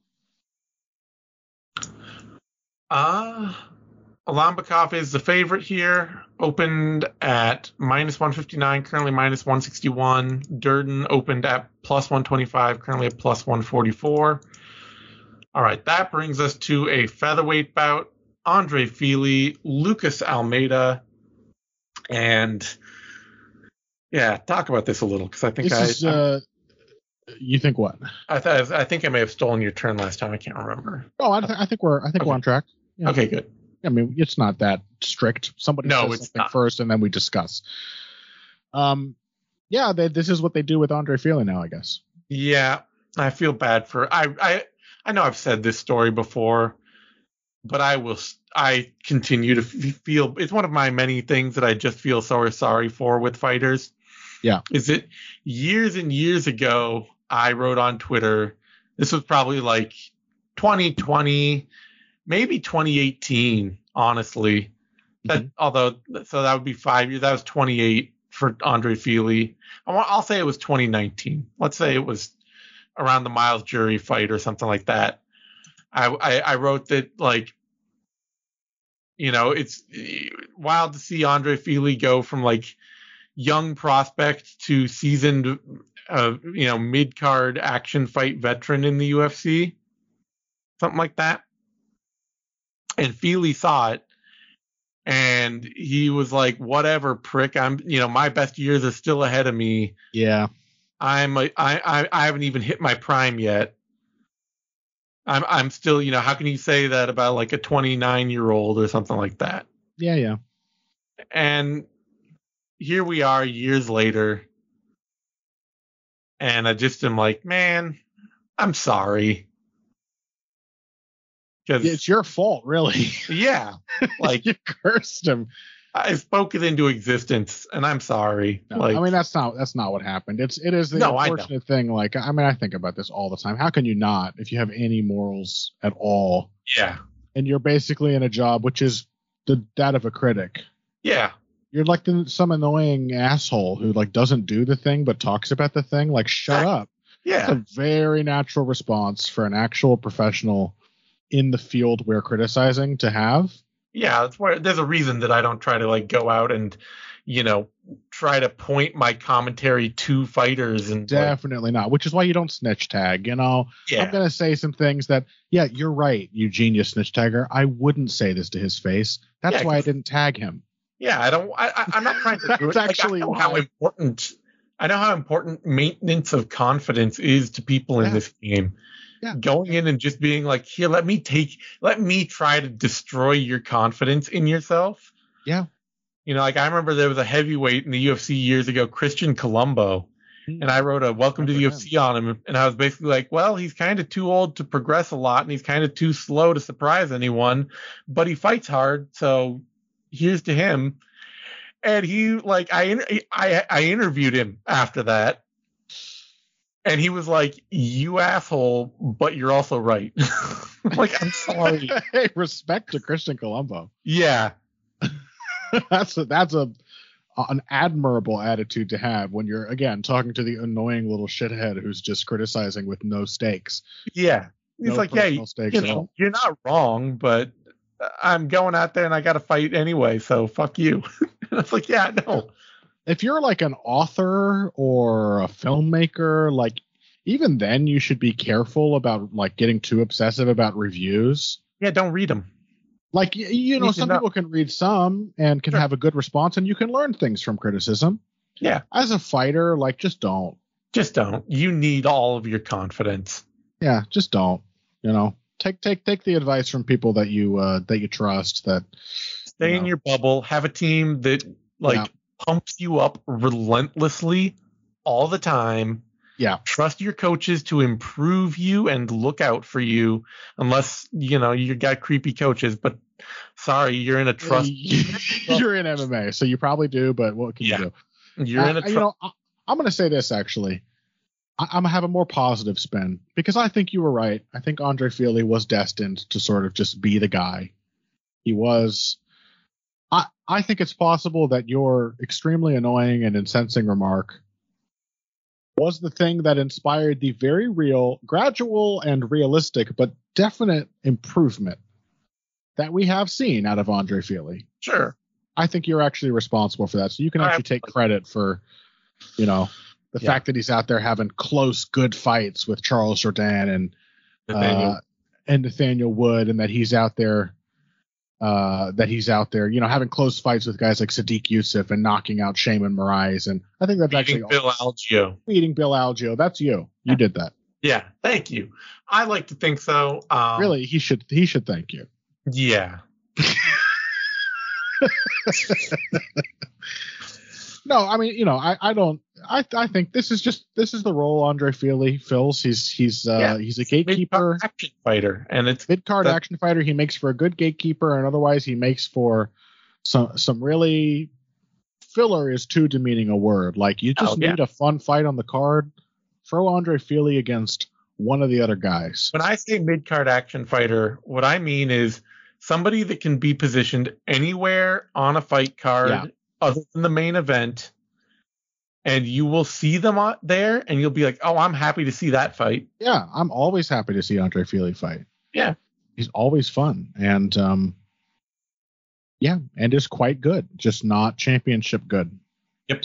Uh Ulanbekov is the favorite here. Opened at minus 159, currently minus 161. Durden opened at plus 125, currently at plus 144. All right, that brings us to a featherweight bout. Andre Fili, Lucas Almeida, and yeah, talk about this a little because I think This I, is, uh, you think what? I, th- I think I may have stolen your turn last time. I can't remember. Oh, I, th- I think we're I think Okay. we're on track. Yeah. Okay, good. I mean, it's not that strict. Somebody No, says something not. first, and then we discuss. Um, yeah, they, this is what they do with Andre Fili now, I guess. Yeah, I feel bad for I I I know I've said this story before, but I will I continue to feel it's one of my many things that I just feel so sorry for with fighters. Yeah. Is it years and years ago I wrote on Twitter this was probably like 2020 maybe 2018 honestly. That mm-hmm. although so that would be 5 years that was 28 for Andre Fili. I'll say it was 2019. Let's say it was around the Myles Jury fight or something like that. I, I, I wrote that like, you know, it's wild to see Andre Fili go from like young prospect to seasoned, uh, you know, mid card action fight veteran in the UFC, something like that. And Fili saw it and he was like, whatever, prick. I'm, you know, my best years are still ahead of me. Yeah. I'm, a, I, I, I haven't even hit my prime yet. I'm, I'm still, you know, how can you say that about like a 29 year old or something like that? Yeah, yeah. And here we are years later. And I just am like, man, I'm sorry. Because, It's your fault, really. yeah, <laughs> like you cursed him. I spoke it into existence and I'm sorry. No, like, I mean, that's not that's not what happened. It's it is the No, unfortunate thing. Like, I mean, I think about this all the time. How can you not if you have any morals at all, yeah, and you're basically in a job which is the that of a critic? yeah, You're like the, some annoying asshole who like doesn't do the thing but talks about the thing. Like, shut up. It's yeah, a very natural response for an actual professional in the field we're criticizing to have. Yeah. That's where there's a reason that I don't try to like go out and, you know, try to point my commentary to fighters and like, Definitely not. Which is why you don't snitch tag. You know, I'm gonna say some things that, yeah, you're right, you genius snitch tagger. I wouldn't say this to his face. That's Yeah, why i didn't tag him. yeah. I don't. I, I, I'm not trying to <laughs> do it. Like, actually I know how important. I know how important maintenance of confidence is to people in Yeah. this game. Yeah. Going in and just being like, here, let me take, let me try to destroy your confidence in yourself. Yeah. You know, like I remember there was a heavyweight in the UFC years ago, Christian Colombo, Hmm. and I wrote a welcome to the UFC on him, and I was basically like, well, he's kind of too old to progress a lot, and he's kind of too slow to surprise anyone, but he fights hard, so here's to him. And he like I I I interviewed him after that, and he was like, "You asshole, but you're also right." <laughs> like I'm sorry. hey, <laughs> respect to Christian Colombo. yeah, <laughs> that's a that's a an admirable attitude to have when you're again talking to the annoying little shithead who's just criticizing with no stakes. yeah. He's No like, yeah, you, you know, you're not wrong, but I'm going out there and I got to fight anyway, so fuck you. I was like, yeah, no, if you're like an author or a filmmaker, like even then you should be careful about like getting too obsessive about reviews. yeah, don't read them. Like you know, some know. people can read some and can Sure. have a good response, and you can learn things from criticism. Yeah, As a fighter, like just don't. just don't. You need all of your confidence. Yeah, just don't. You know, take take take the advice from people that you uh that you trust. That Stay you in your bubble. Have a team that like Yeah. Pumps you up relentlessly all the time. Yeah. Trust your coaches to improve you and look out for you, unless you know you got creepy coaches. But sorry, you're in a trust. <laughs> <laughs> you're in MMA, so you probably do. But what can Yeah. you do? You're in a Uh, trust. you know, I, I'm going to say this actually. I, I'm gonna have a more positive spin because I think you were right. I think Andre Fili was destined to sort of just be the guy. He was. I think it's possible that your extremely annoying and incensing remark was the thing that inspired the very real, gradual, and realistic, but definite improvement that we have seen out of Andre Fili. Sure. I think you're actually responsible for that. So you can actually take credit for, you know, the Yeah. fact that he's out there having close, good fights with Charles Jourdain and Nathaniel. uh, and Nathaniel Wood, and that he's out there, uh, that he's out there, you know, having close fights with guys like Sodiq Yusuff and knocking out Sheymon Moraes, and I think that's actually Beating Bill Algeo. beating Bill Algeo. That's you. You did that. Yeah, thank you. I like to think so. Um, really, he should he should thank you. Yeah. <laughs> <laughs> No, I mean, you know, I, I don't I I think this is just this is the role Andre Fili fills. He's he's uh Yeah. he's a gatekeeper, action fighter, and it's mid card action fighter. He makes for a good gatekeeper, and otherwise he makes for some some really filler is too demeaning a word. Like you just Oh, yeah. need a fun fight on the card. Throw Andre Fili against one of the other guys. when I say mid card action fighter, what I mean is somebody that can be positioned anywhere on a fight card Yeah. Other than the main event. And you will see them out there and you'll be like, oh, I'm happy to see that fight. Yeah, I'm always happy to see Andre Fili fight. Yeah. He's always fun. And um yeah, and is quite good, just not championship good. Yep.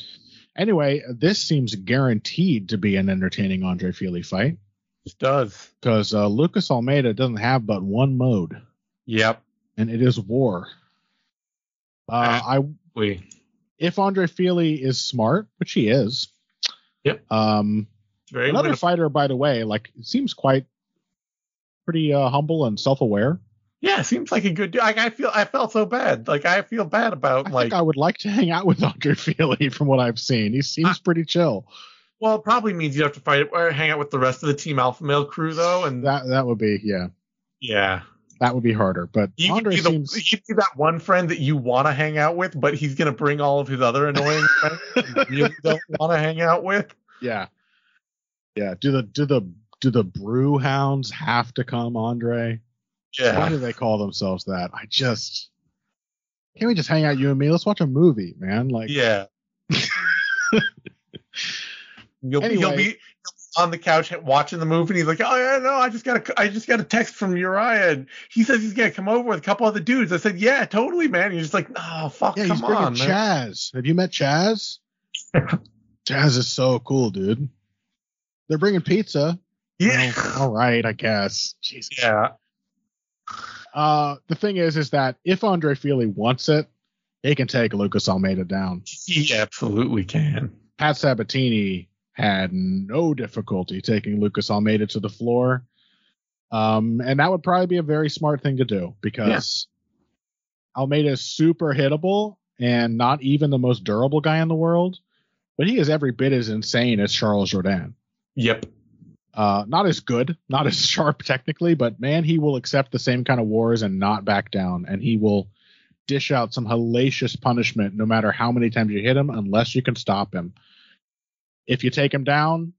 Anyway, this seems guaranteed to be an entertaining Andre Fili fight It does. because uh, Lucas Almeida doesn't have but one mode, Yep. and it is war. Uh, I We. If Andre Fili is smart, which he is. Yep. Um, very another winnable. fighter, by the way, like seems quite pretty uh, humble and self-aware. Yeah, seems like a good. Like I feel, I felt so bad. Like I feel bad about I like. think I would like to hang out with <laughs> Andre Fili from what I've seen. He seems pretty chill. well, it probably means you have to fight or hang out with the rest of the Team Alpha Male crew though, and That that would be yeah, yeah, that would be harder. But you Andre be the seems you could be that one friend that you want to hang out with, but he's gonna bring all of his other annoying <laughs> friends you really don't want to hang out with. yeah, yeah. Do the do the do the brew hounds have to come, Andre? Yeah. Why do they call themselves that? I just can't we just hang out you and me? Let's watch a movie, man. Like yeah. <laughs> You'll, Anyway. you'll be on the couch watching the movie, and he's like, "Oh yeah, no, I just got a, I just got a text from Urijah, and he says he's gonna come over with a couple other dudes." I said, "Yeah, totally, man." And you're just like, "Oh fuck, yeah, he's come on, man." Chaz. Have you met Chaz? <laughs> Chaz is so cool, dude. They're bringing pizza. Yeah, Well, all right, I guess. Jesus. yeah, Uh, the thing is, is that if Andre Fili wants it, he can take Lucas Almeida down. he absolutely can. Pat Sabatini had no difficulty taking Lucas Almeida to the floor. Um, and that would probably be a very smart thing to do because Almeida is super hittable and not even the most durable guy in the world, but he is every bit as insane as Charles Jourdain. Yep. Uh, not as good, not as <laughs> sharp technically, but man, he will accept the same kind of wars and not back down. And he will dish out some hellacious punishment no matter how many times you hit him, unless you can stop him. If you take him down,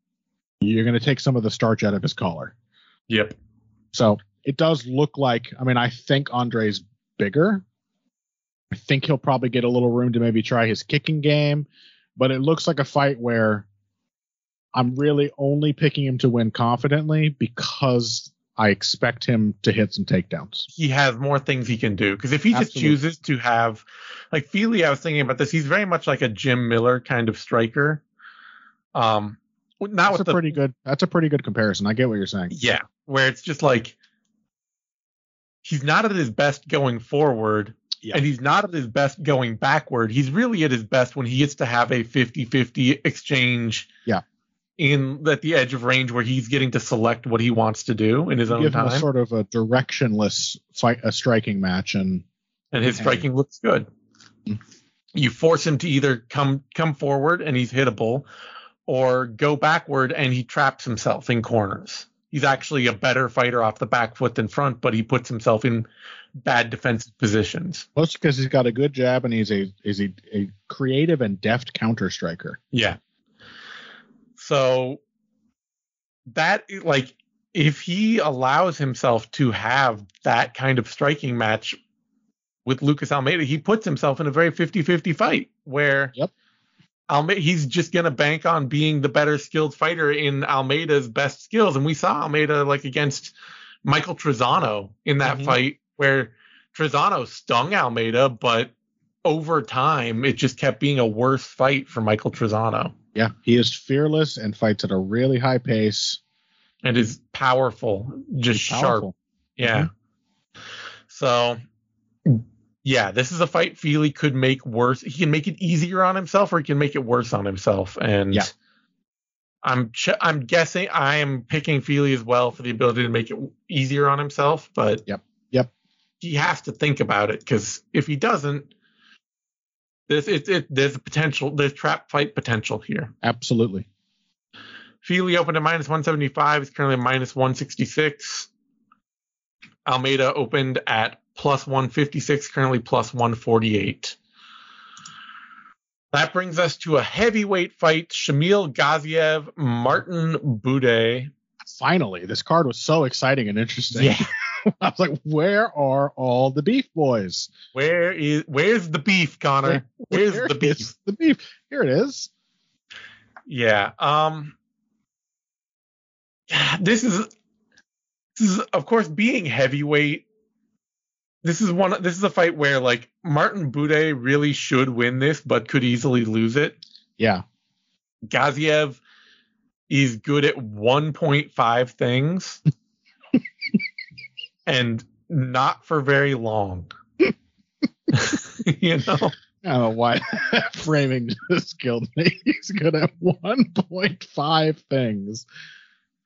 you're going to take some of the starch out of his collar. Yep. So it does look like, I mean, I think Andre's bigger. I think he'll probably get a little room to maybe try his kicking game, but it looks like a fight where I'm really only picking him to win confidently because I expect him to hit some takedowns. He has more things he can do because if he just chooses to have, like Fili, I was thinking about this. He's very much like a Jim Miller kind of striker. Um, not That's a the pretty good. That's a pretty good comparison. I get what you're saying. Yeah, where it's just like he's not at his best going forward Yeah. and he's not at his best going backward. He's really at his best when he gets to have a 50-50 exchange. Yeah. In at the edge of range where he's getting to select what he wants to do in his own Give him a time, sort of a directionless fight, a striking match, and and his Okay. striking looks good. Mm. You force him to either come come forward and he's hittable, or go backward and he traps himself in corners. He's actually a better fighter off the back foot than front, but he puts himself in bad defensive positions. mostly because he's got a good jab and he's a is a, a creative and deft counter striker. Yeah. So that like if he allows himself to have that kind of striking match with Lucas Almeida, he puts himself in a very 50-50 fight where Yep. Almeida he's just gonna bank on being the better skilled fighter in Almeida's best skills. And we saw Almeida like against Michael Trizano in that Mhm. fight where Trizano stung Almeida, but over time, it just kept being a worse fight for Michael Trizano. Yeah, he is fearless and fights at a really high pace. And is powerful, just He's sharp. powerful. Yeah. So, yeah, this is a fight Fili could make worse. He can make it easier on himself, or he can make it worse on himself. And Yeah. I'm ch- I'm guessing I am picking Fili as well for the ability to make it easier on himself. But Yep. Yep. he has to think about it because if he doesn't, this it, it there's a potential there's trap fight potential here. Absolutely. Fili opened at minus 175. He's currently minus 166. Almeida opened at plus 156, currently plus 148. That brings us to a heavyweight fight. Shamil Gaziev, Martin Buday. Finally, this card was so exciting and interesting. Yeah. <laughs> I was like, where are all the beef boys? Where is where's the beef, Connor? <laughs> Where's Where the beef? the beef? Here it is. Yeah. Um this is this is of course being heavyweight. This is one this is a fight where like Martin Buday really should win this but could easily lose it. Yeah. Gaziev is good at 1.5 things <laughs> and not for very long. <laughs> you know? I don't know why <laughs> framing just killed me. He's good at 1.5 things.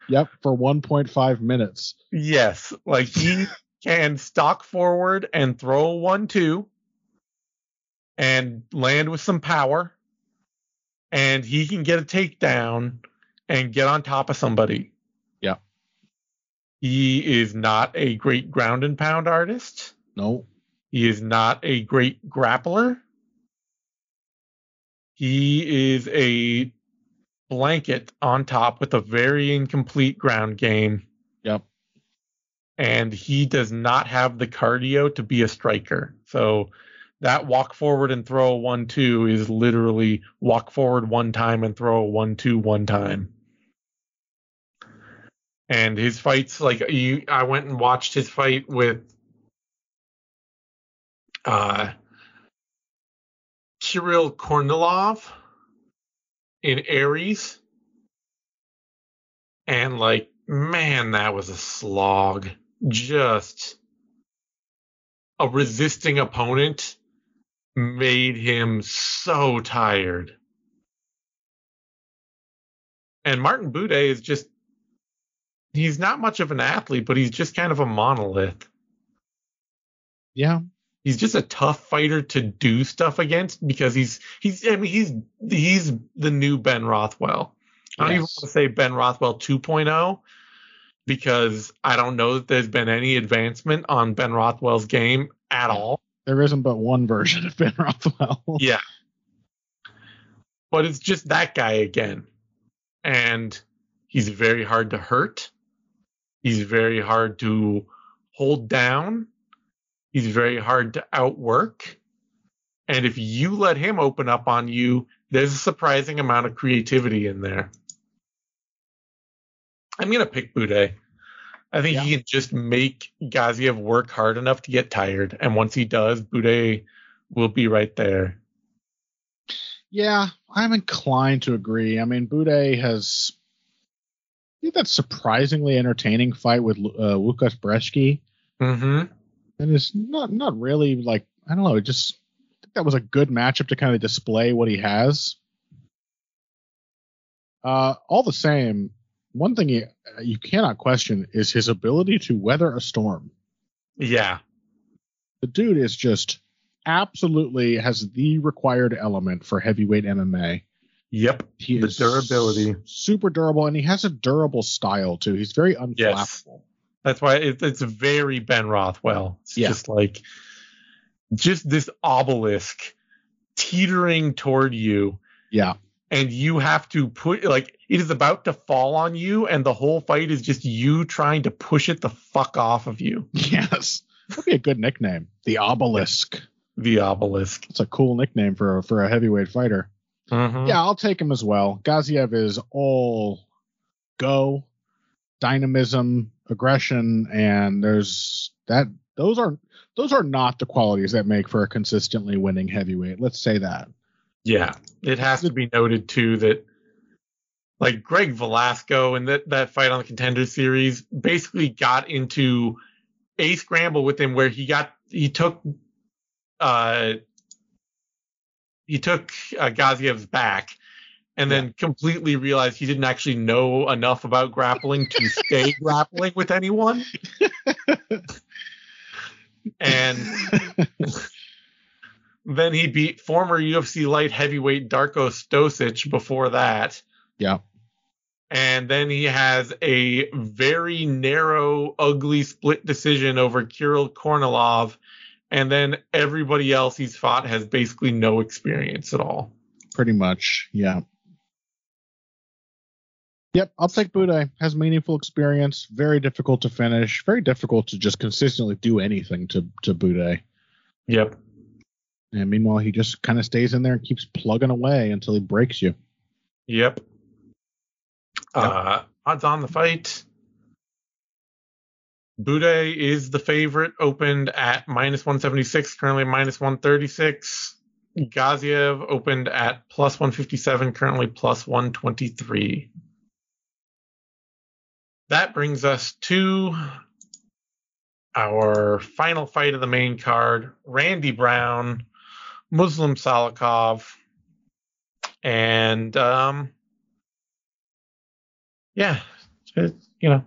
Yep, for 1.5 minutes. Yes, like he can stalk forward and throw a one two and land with some power, and he can get a takedown and get on top of somebody. Yeah. He is not a great ground and pound artist. No. He is not a great grappler. He is a blanket on top with a very incomplete ground game. Yep. And he does not have the cardio to be a striker. So that walk forward and throw a one two is literally walk forward one time and throw a one two one time. And his fights, like you, I went and watched his fight with uh, Kirill Kornilov in ARES. And like, man, that was a slog. Just a resisting opponent made him so tired. And Martin Buday is just, he's not much of an athlete, but he's just kind of a monolith. Yeah. He's just a tough fighter to do stuff against because he's he's I mean he's he's the new Ben Rothwell. I don't even want to say Ben Rothwell 2.0 because I don't know that there's been any advancement on Ben Rothwell's game at all. There isn't but one version of Ben Rothwell. <laughs> Yeah. But it's just that guy again. And he's very hard to hurt. He's very hard to hold down. He's very hard to outwork. And if you let him open up on you, there's a surprising amount of creativity in there. I'm going to pick Buday. I think he can just make Gaziev work hard enough to get tired. And once he does, Buday will be right there. Yeah, I'm inclined to agree. I mean, Buday has he had that surprisingly entertaining fight with uh, Lukasz Brzeski, Mm-hmm. and it's not not really like I don't know. It just I think that was a good matchup to kind of display what he has. Uh, all the same, one thing you, uh, you cannot question is his ability to weather a storm. Yeah. The dude is just absolutely has the required element for heavyweight MMA. Yep. He The durability. super durable, and he has a durable style too. He's very unflappable. Yes. That's why it, it's very Ben Rothwell. It's Yeah. just like just this obelisk teetering toward you, Yeah, and you have to put like it is about to fall on you, and the whole fight is just you trying to push it the fuck off of you. yes, that'd be a good nickname. The Obelisk. The obelisk. It's a cool nickname for a, for a heavyweight fighter. Mhm. Yeah, I'll take him as well. Gaziev is all go, dynamism, aggression, and there's that those are those are not the qualities that make for a consistently winning heavyweight. Let's say that. Yeah, it has to be noted too that like Greg Velasco in that that fight on the Contender Series basically got into a scramble with him where he got he took uh he took uh, Gaziev's back and then completely realized he didn't actually know enough about grappling to stay <laughs> grappling with anyone. <laughs> and then he beat former UFC light heavyweight Darko Stosic before that. Yeah. And then he has a very narrow, ugly split decision over Kirill Kornilov. And then everybody else he's fought has basically no experience at all. Pretty much, yeah. Yep, I'll take Buday. Has meaningful experience. Very difficult to finish. Very difficult to just consistently do anything to to Buday. Yep. And meanwhile, he just kind of stays in there and keeps plugging away until he breaks you. Yep. Uh, odds on the fight. Buday is the favorite, opened at minus 176, currently minus 136. Gaziev opened at plus 157, currently plus 123. That brings us to our final fight of the main card Randy Brown, Muslim Salikhov, and um, yeah, it, you know,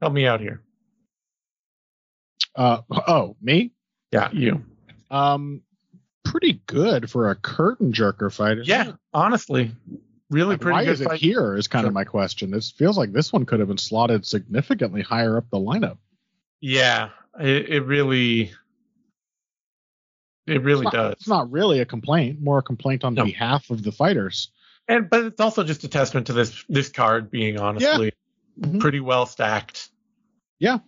help me out here. Uh oh, me? Yeah, you. Um, pretty good for a curtain jerker fight. Yeah, it? honestly, really Like, pretty why good is it here? Is kind Sure. of my question. This feels like this one could have been slotted significantly higher up the lineup. Yeah, it, it really, it really it's not, does. It's not really a complaint, more a complaint on No. behalf of the fighters. and but it's also just a testament to this this card being honestly Mhm. pretty well stacked. Yeah.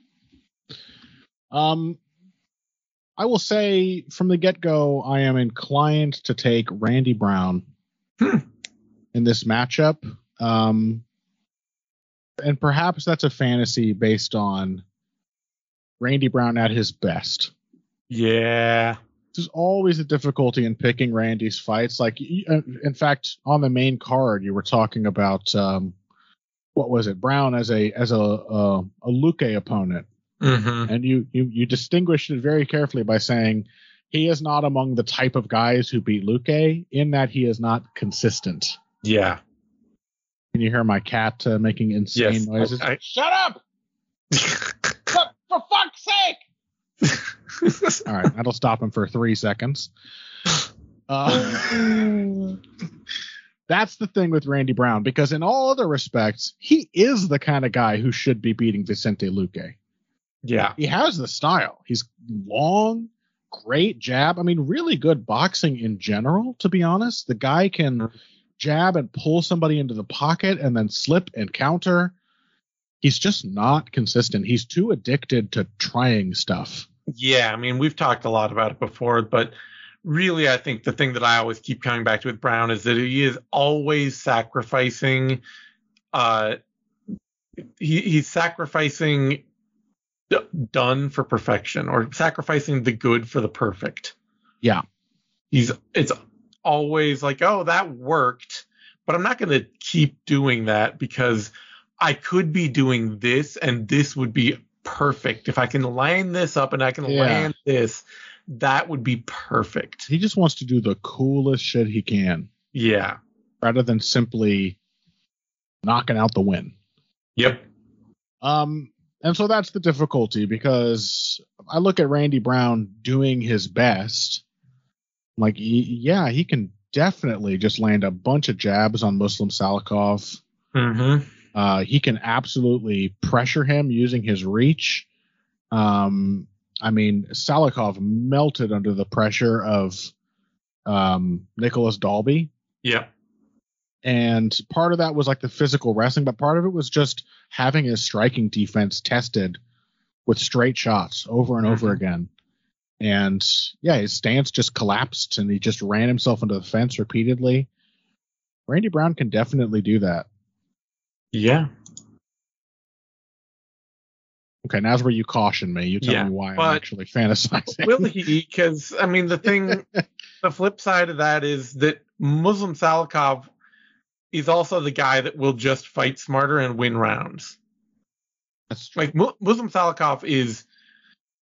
Um, I will say from the get go, I am inclined to take Randy Brown Hmm. in this matchup. Um, and perhaps that's a fantasy based on Randy Brown at his best. Yeah, There's always a difficulty in picking Randy's fights. Like, uh, in fact, on the main card, you were talking about um, what was it? Brown as a as a a, a Luque opponent mm-hmm. and you, you you distinguished it very carefully by saying he is not among the type of guys who beat Luque in that he is not consistent. yeah. Can you hear my cat uh, making insane Yes, noises? I- I- Shut up! <laughs> For, for fuck's sake! <laughs> All right, that'll stop him for three seconds. Uh, that's the thing with Randy Brown because in all other respects, he is the kind of guy who should be beating Vicente Luque. yeah, he has the style. He's long, great jab. I mean, really good boxing in general, to be honest. The guy can jab and pull somebody into the pocket and then slip and counter. He's just not consistent. He's too addicted to trying stuff. yeah. I mean, we've talked a lot about it before, but really, I think the thing that I always keep coming back to with Brown is that he is always sacrificing. Uh, he, he's sacrificing d- done for perfection, or sacrificing the good for the perfect. Yeah. He's it's always like, oh, that worked, but I'm not going to keep doing that because I could be doing this, and this would be perfect if I can line this up and I can Yeah. land this. That would be perfect. He just wants to do the coolest shit he can Yeah. rather than simply knocking out the win. Yep. Um, and so that's the difficulty because I look at Randy Brown doing his best. Like, yeah, he can definitely just land a bunch of jabs on Muslim Salikhov. Mm-hmm. Uh, he can absolutely pressure him using his reach. Um, I mean, Salikhov melted under the pressure of um, Nicolas Dalby Yeah. and part of that was like the physical wrestling, but part of it was just having his striking defense tested with straight shots over and over Mhm. again. And yeah, his stance just collapsed and he just ran himself into the fence repeatedly. Randy Brown can definitely do that. Yeah. Okay, now's where you caution me. You tell Yeah, me why I'm actually fantasizing. Will he? Because I mean, the thing, <laughs> the flip side of that is that Muslim Salikhov is also the guy that will just fight smarter and win rounds. That's true. Like Mu- Muslim Salikhov is,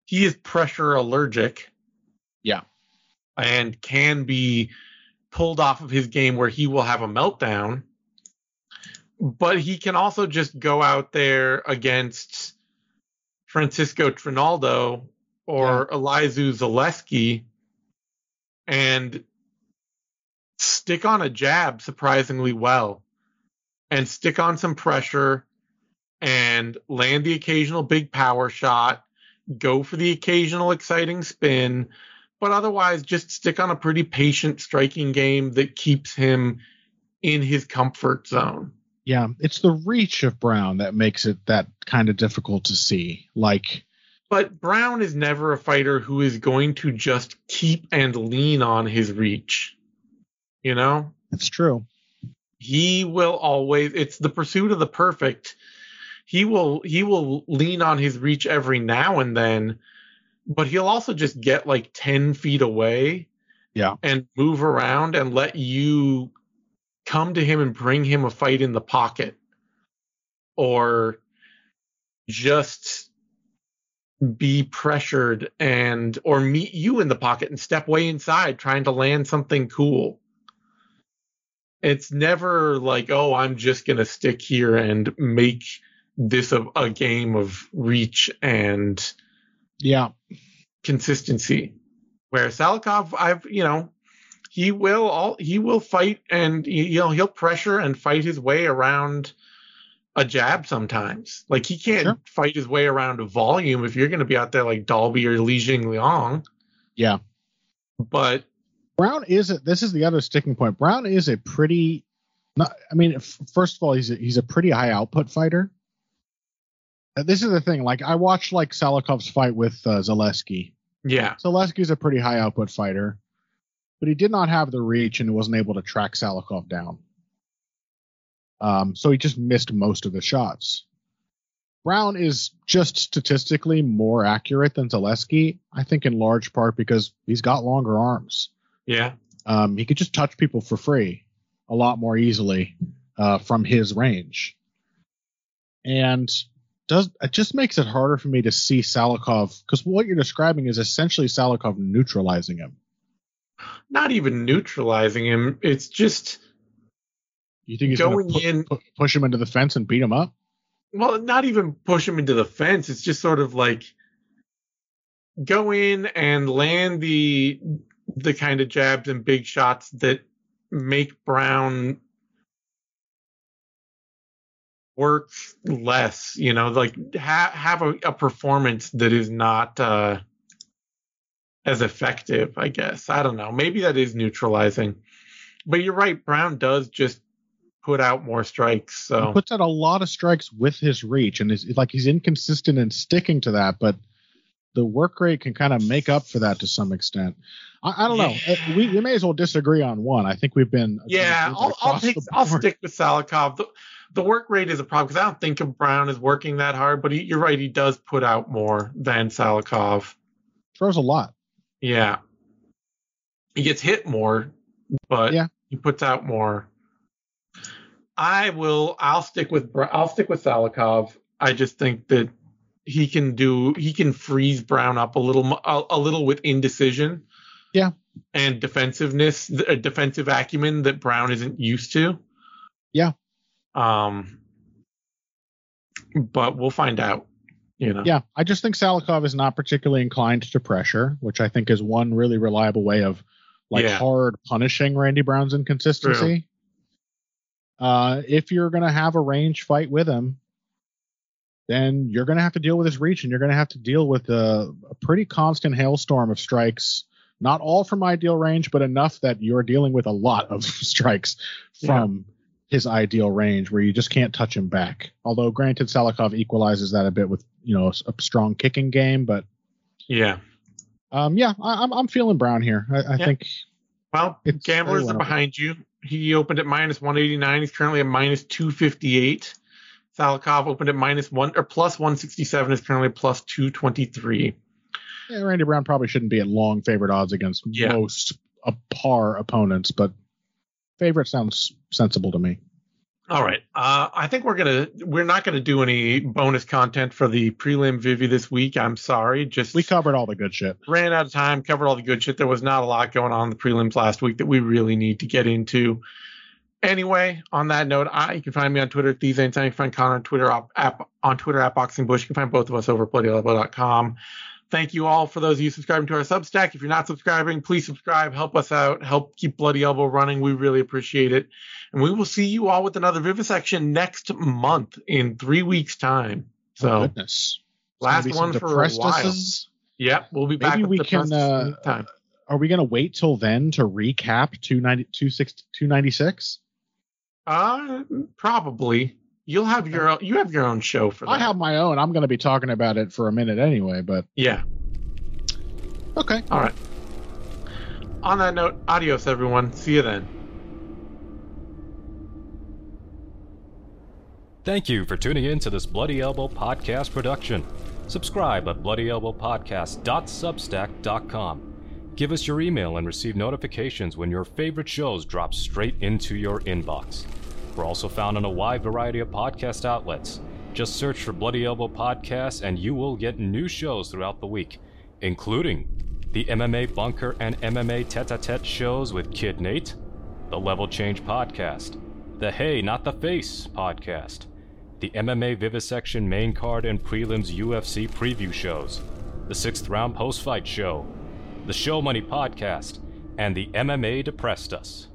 he is pressure allergic. Yeah. and can be pulled off of his game where he will have a meltdown. But he can also just go out there against Francisco Trinaldo or Elizeu Zaleski and stick on a jab surprisingly well and stick on some pressure and land the occasional big power shot, go for the occasional exciting spin, but otherwise just stick on a pretty patient striking game that keeps him in his comfort zone. Yeah, it's the reach of Brown that makes it that kind of difficult to see. Like, But Brown is never a fighter who is going to just keep and lean on his reach. You know? it's true. he will always it's the pursuit of the perfect he will he will lean on his reach every now and then but he'll also just get like 10 feet away Yeah. and move around and let you come to him and bring him a fight in the pocket or just be pressured and or meet you in the pocket and step way inside trying to land something cool. It's never like oh i'm just going to stick here and make this a, a game of reach and Yeah, consistency. Where Salikhov i've you know he will all he will fight and you know he'll pressure and fight his way around a jab sometimes like he can't Sure. fight his way around a volume if you're going to be out there like Dalby or Li Jingliang Yeah. but Brown is a, this is the other sticking point. Brown is a pretty not I mean f- first of all he's a, he's a pretty high output fighter. Uh, This is the thing like I watched like Salikhov's fight with uh, Zaleski. yeah Zaleski's a pretty high output fighter, but he did not have the reach and wasn't able to track Salikhov down. Um, so he just missed most of the shots. Brown is just statistically more accurate than Zaleski, I think in large part because he's got longer arms. yeah Um, he could just touch people for free a lot more easily uh, from his range, and does it just makes it harder for me to see Salikhov because what you're describing is essentially Salikhov neutralizing him. Not even neutralizing him it's just You think he's Going to in- pu- push him into the fence and beat him up? well, not even push him into the fence. It's just sort of like go in and land the the kind of jabs and big shots that make Brown work less. You know, like ha- have a, a performance that is not uh, as effective. I guess I don't know. Maybe that is neutralizing. But you're right. Brown does just put out more strikes. So He puts out a lot of strikes with his reach, and is like he's inconsistent in sticking to that, but the work rate can kind of make up for that to some extent. I, I don't know. Yeah. Uh, We, we may as well disagree on one. I think we've been Yeah, I'll, I'll take. I'll stick with Salikhov. The, the work rate is a problem because I don't think of Brown as working that hard. But he, you're right; he does put out more than Salikhov. Throws a lot. Yeah, he gets hit more, but Yeah. he puts out more. I will. I'll stick with. I'll stick with Salikhov. I just think that he can do. He can freeze Brown up a little. A, a little with indecision. Yeah. And defensiveness, a defensive acumen that Brown isn't used to. Yeah. Um. But we'll find out. You know. Yeah, I just think Salikhov is not particularly inclined to pressure, which I think is one really reliable way of like Yeah. hard punishing Randy Brown's inconsistency. Uh, if you're going to have a range fight with him, then you're going to have to deal with his reach and you're going to have to deal with a, a pretty constant hailstorm of strikes. Not all from ideal range, but enough that you're dealing with a lot of <laughs> strikes from his ideal range where you just can't touch him back. Although, granted, Salikhov equalizes that a bit with you know a strong kicking game, but Yeah. um, yeah, I, I'm I'm feeling Brown here. I, I Yeah. think Well, gamblers are behind you. He opened at minus 189. He's currently at minus 258. Salikhov opened at minus one or plus 167 is currently plus 223. Yeah, Randy Brown probably shouldn't be at long favorite odds against Yeah. most a par opponents, but favorite sounds sensible to me. All right. Uh, I think we're gonna we're not gonna do any bonus content for the prelim Vivi this week. I'm sorry. Just We covered all the good shit. ran out of time, covered all the good shit. There was not a lot going on in the prelims last week that we really need to get into. Anyway, on that note, I, you can find me on Twitter at these anytime. You can find Connor on Twitter op- app on Twitter at Boxing Bush. You can find both of us over at bloodyelbow.com. Thank you all for those of you subscribing to our Substack. If you're not subscribing, please subscribe. Help us out. Help keep Bloody Elbow running. We really appreciate it. And we will see you all with another Vivisection next month in three weeks' time. So Goodness. last one for a while. Yep, we'll be back. Maybe we can, uh, time. Are we going to wait till then to recap 290, 296? Uh, probably. You'll have your own, you have your own show for that. I have my own. I'm going to be talking about it for a minute anyway, but Yeah. okay. All right. On that note, adios, everyone. See you then. Thank you for tuning in to this Bloody Elbow podcast production. Subscribe at bloodyelbowpodcast.substack.com. Give us your email and receive notifications when your favorite shows drop straight into your inbox. We're also found on a wide variety of podcast outlets. Just search for Bloody Elbow Podcast and you will get new shows throughout the week, including the MMA Bunker and MMA Tete a Tete shows with Kid Nate, the Level Change Podcast, the Hey Not the Face Podcast, the MMA Vivisection main card and prelims UFC preview shows, the sixth round post fight show, the Show Money Podcast, and the MMA Depressed Us.